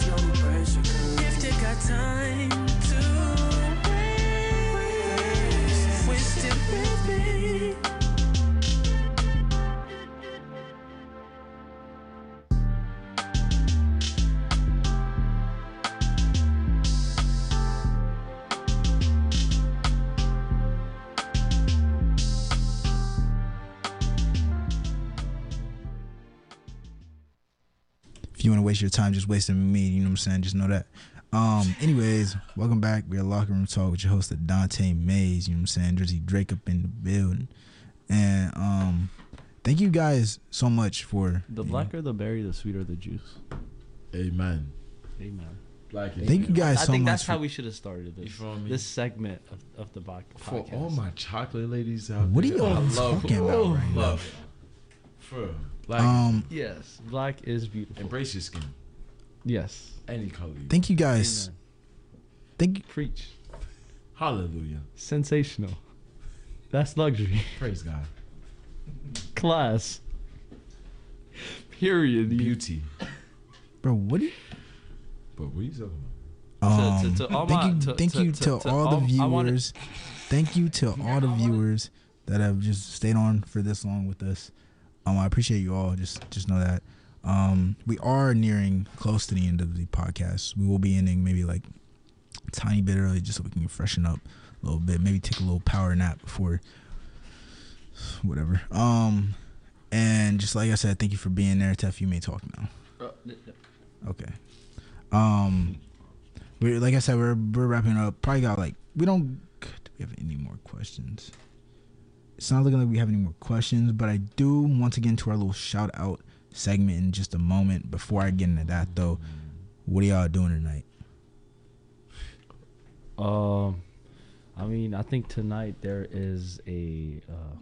It's pressure. If you got time you want to waste your time just wasting me, you know what I'm saying? Just know that. Um, anyways, welcome back. We're Locker Room Talk with your host Dante Mays, you know what I'm saying? Jersey Drake up in the building. And um thank you guys so much for The you know, blacker the berry, the sweeter the juice. Amen. Amen. Black is Thank you guys so much. I so think much that's how we should have started this. feel me? This segment of, of the bo- For all my chocolate ladies out What are y'all talking about right love it. For real. Black Um Yes, black is beautiful. embrace your skin. Yes. Any color. you thank you guys. Amen. Thank you Preach. Hallelujah. Sensational. That's luxury. Praise God. Class. Period. Beauty. bro, what do you But what are you talking about? Um, To- to- to all thank my- you, to- thank to- you to- to, to all all- the I wanna- viewers. Thank you to all the viewers that have just stayed on for this long with us. Um, I appreciate you all. Just, just know that. Um, we are nearing close to the end of the podcast. We will be ending maybe like a tiny bit early, just so we can freshen up a little bit. Maybe take a little power nap before whatever. Um, and just like I said, thank you for being there. Tef, you may talk now. Okay. Um, we like I said, we're we're wrapping up. Probably got like we don't. Do we have any more questions? It's not looking like we have any more questions, but I do want to get into our little shout out segment in just a moment. Before I get into that, though, what are y'all doing tonight? Um, I mean, I think tonight there is a uh,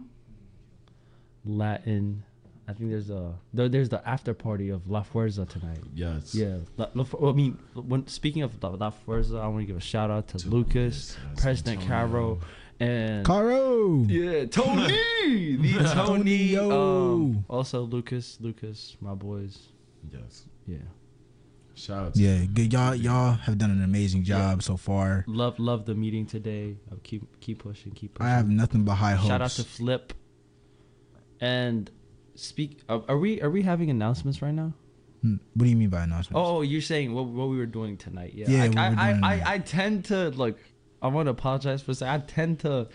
Latin. I think there's a there, there's the after party of La Fuerza tonight. Yes. Yeah. La, La, Fu- I mean, when speaking of La, La Fuerza, I want to give a shout out to, To Lucas, Lucas, yes, President Antonio. Caro, and Caro. yeah, Tony, the Tony. Um, also Lucas, Lucas, my boys. Yes. Yeah. Shout out to Yeah, good. Y'all y'all have done an amazing job so far. Love love the meeting today. I'll keep keep pushing, keep pushing. I have nothing but high hopes. Shout out to Flip. And speak. Are, are we are we having announcements right now? Hmm, What do you mean by announcements? Oh, you're saying what, what we were doing tonight? Yeah. Yeah, I, I, we're I, doing I, tonight. I tend to like. I want to apologize for saying I tend to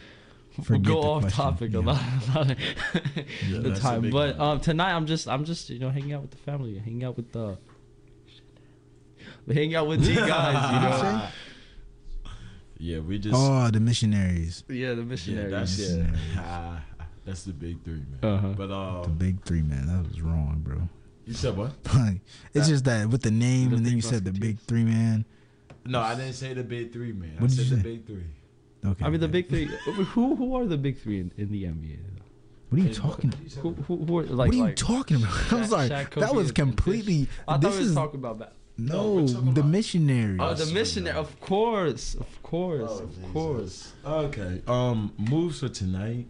Forget go off question, topic yeah. a lot, a lot of Yeah, the that's a time. But um, tonight I'm just I'm just you know hanging out with the family, hanging out with the. Hanging out with the guys, you know. Yeah, we just. Oh, the missionaries. Yeah, the yeah, missionaries. that's yeah. Ah, that's the big three, man. Uh-huh. But The um, big three, man. That was wrong, bro. you said what? it's just that with the name, The and then you said the Musketeers. big three, man. No, I didn't say the big three, man. What I did said the say? big three. Okay. I mean the big three. Who who are the big three in, in the NBA? What are you talking? what- Who who, who are like? what are you like, talking about? I'm sorry. Shaq, that was and- and completely. I thought this we was talking about that. No, no talking the about- missionaries. Oh, the missionary. Of course, of course, Oh, of Jesus. course. Okay. Um, moves for tonight.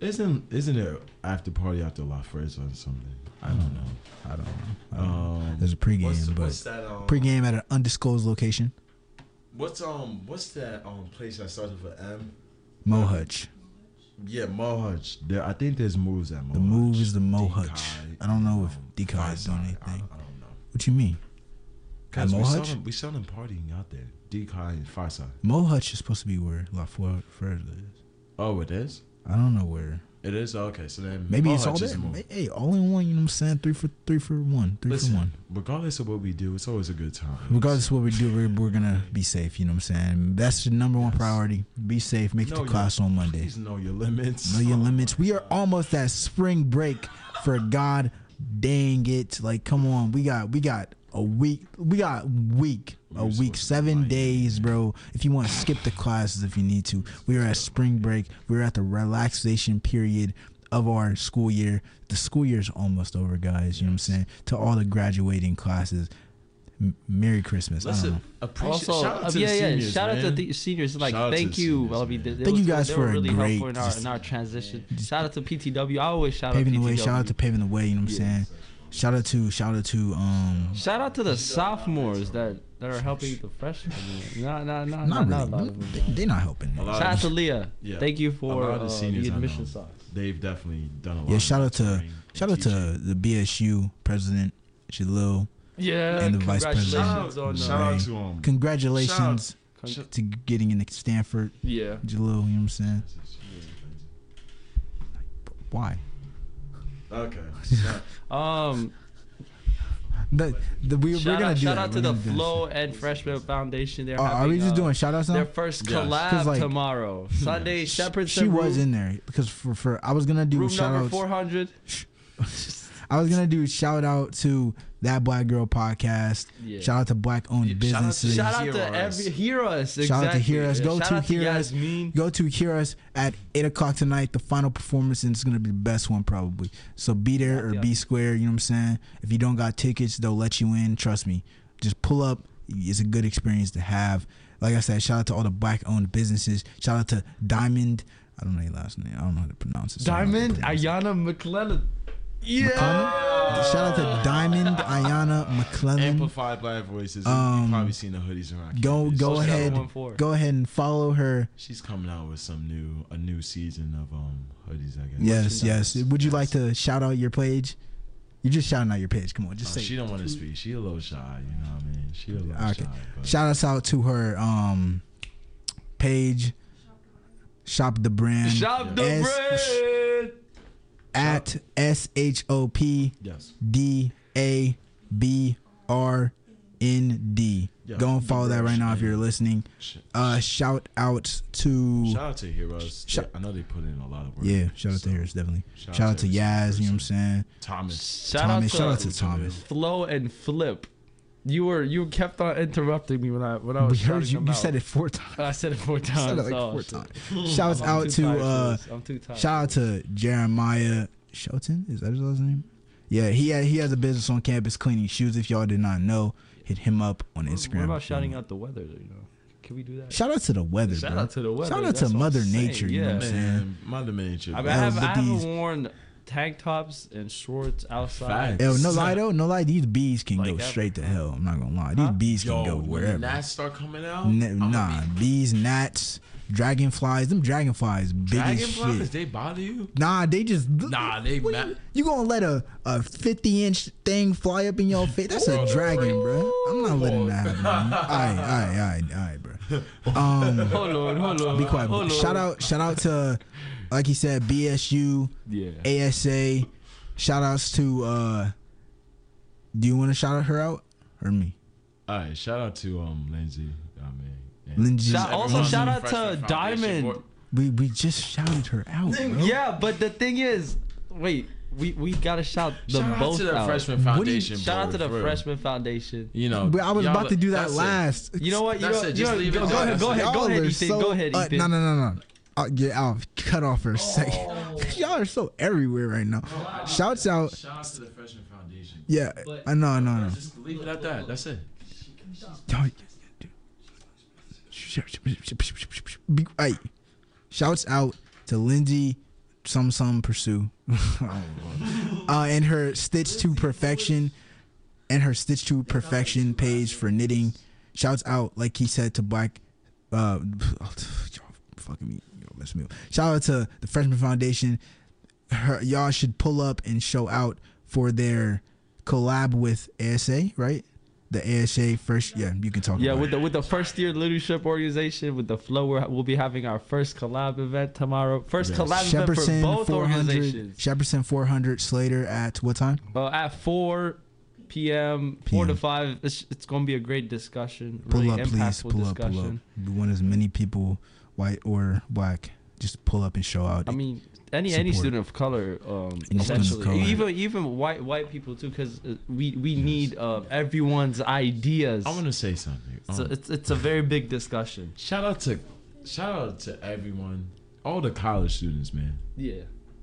Isn't isn't there after party after La Fuerza or something? I don't know. I don't know. I don't know. Um, There's a pregame, what's, but what's that? Um, pregame at an undisclosed location. What's um what's that um place that started with M? Mo Hutch. Yeah, Mohutch. There, I think there's moves at Mohutch. The move is the Mo Hutch. Dekai, I don't know if Dekai is doing Faisal, I, I don't know. What you mean? Guys, we saw them. We saw them partying out there. Dekai and Faisal. Mo Hutch is supposed to be where La Fuerza is. Oh, it is. I don't know where. It is oh, okay. So then Maybe oh, it's all there. Hey, all in one. You know what I'm saying? Three for three for one. Three Listen, for one. regardless of what we do, it's always a good time. Regardless of what we do, we're, we're gonna be safe. You know what I'm saying? That's the number one priority. Be safe. Make it Know to your- class on Monday. Please know your limits. Know your limits. We are almost at spring break. For God, dang it! Like, come on. We got we got a week. We got week. A week, seven days, bro. If you want to skip the classes, if you need to, we are at spring break. We're at the relaxation period of our school year. The school year is almost over, guys. You know what I'm saying? To all the graduating classes, M- Merry Christmas. I don't know. Listen, appreciate. Also, shout out uh, to yeah, the yeah. seniors, Shout out to the seniors. Like, Shout thank you. seniors, Well, I mean, man. they, Thank they you guys they for were a really great- helpful in our in our transition. Shout out to PTW. I always shout paving out the way. PTW. Shout out to paving the way. You know what I'm saying? Shout out to shout out to um. Shout out to the sophomores that that are helping the freshmen. No, no, no, Not not, not really. lot of. They, they're not helping. A lot Shout out to Leah. Yeah. Thank you A for lot of uh, the seniors the admission socks. They've definitely done a lot. Yeah, shout out to shout out to the BSU president Jalil. Yeah, and the vice president. congratulations on, uh, Shout out Ray. to, um, Congratulations shout- to getting into Stanford. Yeah. Jalil. You know what I'm saying? Why? Okay. Um, The, the, we, we're shout gonna out, do shout that. out We're to the gonna do this. Flow and Freshman Foundation. They're Oh, are we just uh, doing shout outs now? Their first Yes. like- tomorrow, Sunday. Shepherd's She was in there because for, for I was gonna do room shout number outs. four hundred. I was gonna do shout out to that Black Girl podcast. Yeah. Shout out to Black owned businesses. Shout out to every hear us. Exactly. Shout out to Hear Us. Yeah, Go shout to out Hear Us. Go to Hear Us at eight o'clock tonight. The final performance, and it's gonna be the best one probably. So be there or Yeah. be square. You know what I'm saying? If you don't got tickets, they'll let you in. Trust me. Just pull up. It's a good experience to have. Like I said, shout out to all the black owned businesses. Shout out to Diamond. I don't know your last name. I don't know how to pronounce it. so I'm not gonna Diamond pronounce it. Ayana McClellan. Yeah. McClellan? Shout out to Diamond Ayana McClellan. Amplified Black Voices. Um, You've probably seen the hoodies around. Go campus. go ahead. Go ahead and follow her. She's coming out with some new a new season of um hoodies. I guess. Yes, yes. Would you like to shout out your page? You're just shouting out your page. Come on, just Oh, say. she don't want to speak. She a little shy. You know what I mean? She a little Okay. shy. But Shout us out to her um page. Shop the brand. Shop the S- bread. At S H O P Yes. D A B R N D. Yeah, Go and follow that right now if you're listening. Uh, shout out to Shout out to Heroes. Shout- I know they put in a lot of work. yeah. Shout out so to Heroes definitely. shout Shout, out out to to Yaz. You know what I'm saying? Thomas. Shout Thomas. out Shout out to to Thomas. Flow and Flip. You were you kept on interrupting me when I when I was We heard you. You out. said it four times. I said it four You times. said it like oh, four shit. times. Shouts I'm out too to tired uh. I'm too tired. shout out to Jeremiah Shelton. Is that his last name? Yeah, he had, he has a business on campus cleaning shoes. If y'all did not know, hit him up on Instagram. What about shouting out the weather? You know, can we do that? Shout out to the weather, Shout bro. out to the weather. Shout out That's to what I'm Mother saying, Nature. You know what I'm yeah. saying? Man, Mother Nature. I, mean, I, have, I haven't worn tank tops and shorts outside. Yo, no lie though, no lie. These bees can Like go that- straight to hell. I'm not gonna lie. These Huh? bees can Yo, go when the wherever. gnats start coming out, N- I'ma nah, be- bees, gnats, dragonflies. Them dragonflies, big as Dragonflies, shit. they bother you? Nah, they just Nah, they What ma- you, you gonna let a, a 50 inch thing fly up in your face? That's a dragon, bro. I'm not letting that happen. All right, all right, all right, all right, bro. Um, Hold on, hold on. be quiet. Hold on. Shout out, shout out to, like he said, BSU, Yeah. ASA. Shout outs to. uh Do you want to shout her out or me? All right, shout out to um Lindsay. I mean, Lindsay. Shout, also shout out to Diamond. We we just shouted her out, bro. Yeah, but the thing is, wait, we we gotta shout them Shout out both to the out. Freshman What do you- Foundation. Shout out to the real. Freshman Foundation. You know, But I was about to do that that's it. last. You know what? You That's know, it, you just know, leave it go, at go ahead, go ahead, go ahead, Ethan. so- go ahead, uh, no, no, no, no. I'll get I'll cut off for a second. Oh. Y'all are so everywhere right now. Shouts out. Shout out to the Freshman Foundation. Yeah, I know, I know, I know. Just leave it at that. That's it. Hey, shouts out to Lindsay, some some pursue, uh, and her Stitch to Perfection, and her Stitch to Perfection page for knitting. Shouts out, like he said, to Black. Uh, fucking me, me up. Shout out to the Freshman Foundation. Her, y'all should pull up and show out for their collab with ASA, right? the ASA first. Yeah, you can talk. Yeah, about with it. the with the first year leadership organization with the flow, we're, we'll be having our first collab event tomorrow. First Yes. collab event for Shepperson both 400, organizations. Shepperson 400 Slater at what time? Uh, at four p.m. four to five. It's, it's going to be a great discussion. Pull really up, please. impactful Pull up, pull up. We want as many people, white or black, just pull up and show out. I mean, any any student of color, um, Any student of essentially, color. even even white white people too, because we we need uh, everyone's ideas. I want to say something. So Um, it's it's a very big discussion. shout out to shout out to everyone, all the college students, man. Yeah,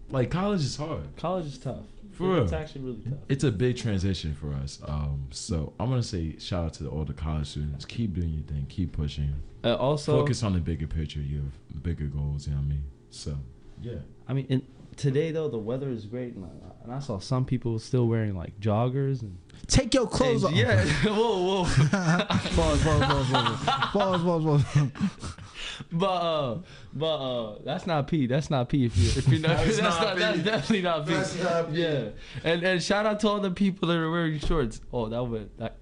Like college is hard. college is tough. For it's actually really tough. It's a big transition for us. Um, so I'm gonna say shout out to all the college students. Keep doing your thing. Keep pushing. Uh, also, Focus on the bigger picture. You have bigger goals. You know what I mean? So yeah. I mean, in, today though the weather is great, and I, and I saw some people still wearing like joggers and Take your clothes and- off. Yeah, whoa, whoa. pause, pause, pause, pause, pause, pause, pause. But uh, but uh, that's not P. That's not P. If you if you know, that's, That's not, not that's definitely not P. That's not P. Yeah, and and shout out to all the people that are wearing shorts. Oh, that would that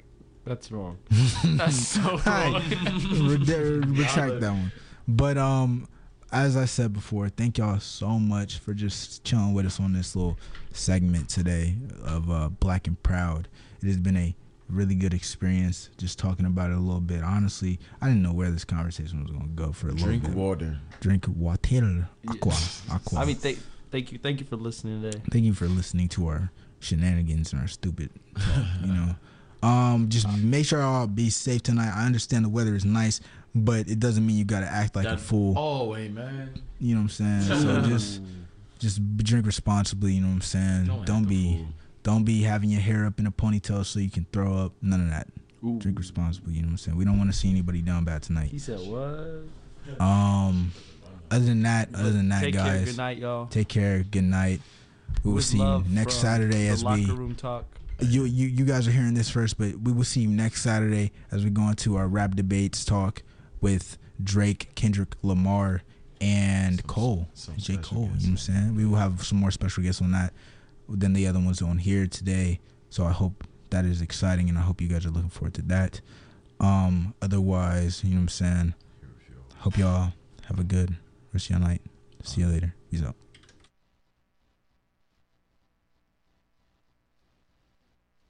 that's wrong. that's so wrong. Alright, re- retract that one. But um, as I said before, thank y'all so much for just chilling with us on this little segment today of uh, Black and Proud. It has been a really good experience just talking about it a little bit. Honestly, I didn't know where this conversation was going to go for a Drink little bit. Drink water. Drink water. Aqua. Aqua. I mean, thank thank you thank you for listening today. thank you for listening to our shenanigans and our stupid talk, you know um just make sure y'all be safe tonight i understand the weather is nice but it doesn't mean you gotta act like a fool Oh, hey man. you know what i'm saying so just just drink responsibly you know what i'm saying Don't don't, be fool. Don't be having your hair up in a ponytail so you can throw up none of that Ooh. drink responsibly you know what i'm saying we don't want to see anybody down bad tonight He said what? um other than that other than that Take guys care. Good night, y'all. take care good night we will With see you next saturday the as locker we room talk. you you you guys are hearing this first, but we will see you next Saturday as we go into our rap debates talk with Drake, Kendrick Lamar, and Cole, some J special Cole. You know what I'm saying? We will have some more special guests on that than the other ones on here today. So I hope that is exciting, and I hope you guys are looking forward to that. Um, otherwise, you know what I'm saying. Hope y'all have a good rest of your night. See you later. Peace out.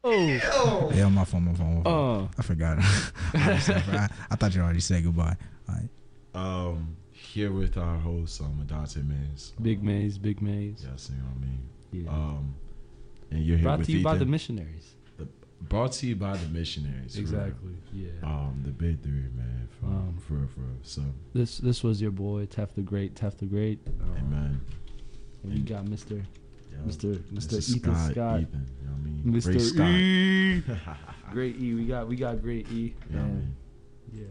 Oh. Yeah, my phone, my phone, my phone. Uh. I forgot. I, I thought you already said goodbye. All right. Um, here with our host, um, Adante Mays. Big Maze, Big Maze. Yes, you know what I mean. Yeah. Um, and you're here Brought with to you by the missionaries. Brought to you by the missionaries. Exactly. Yeah. Um, the big three, man. For, Um, for real, for. So, This this was your boy Tef the Great, Tef the Great. Um, amen. and you got Mr. Yeah. Mr. Mr. Ethan Scott. Ethan, you know I mean? Mr. Great Scott. E. Great E. We got we got great E. You know what I mean? yeah.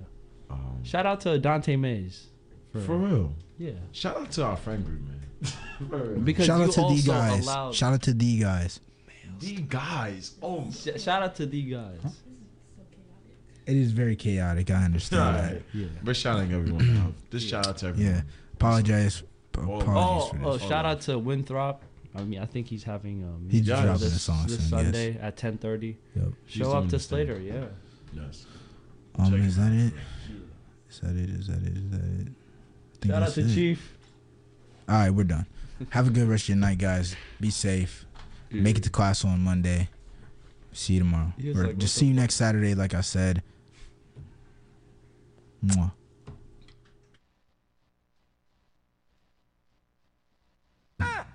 Um, Shout out to Dante Mays. for real. Yeah. Shout out to our friend group, man. For real. Because Shout out to also D guys. allowed. Shout out to D guys. The guys. Oh, Sh- shout out to D guys. It is very chaotic. I understand Alright. Yeah. We're shouting everyone out. Just shout out to everyone. Yeah. Apologize. p- Oh, Apologies Oh, for oh! Shout out to Winthrop. I mean, I think he's having um. He's music dropping this, a song this soon, yes. Sunday at ten thirty. Yep. He's Show up to his thing. Slater. Yeah. Yes. Um, Check is that it? Is that it? Is that it? Is that it? I think Shout out to it. Chief. All right, we're done. Have a good rest of your night, guys. Be safe. Make it to class on Monday. See you tomorrow. Or like, just see you next Saturday, like I said. Mwah. Some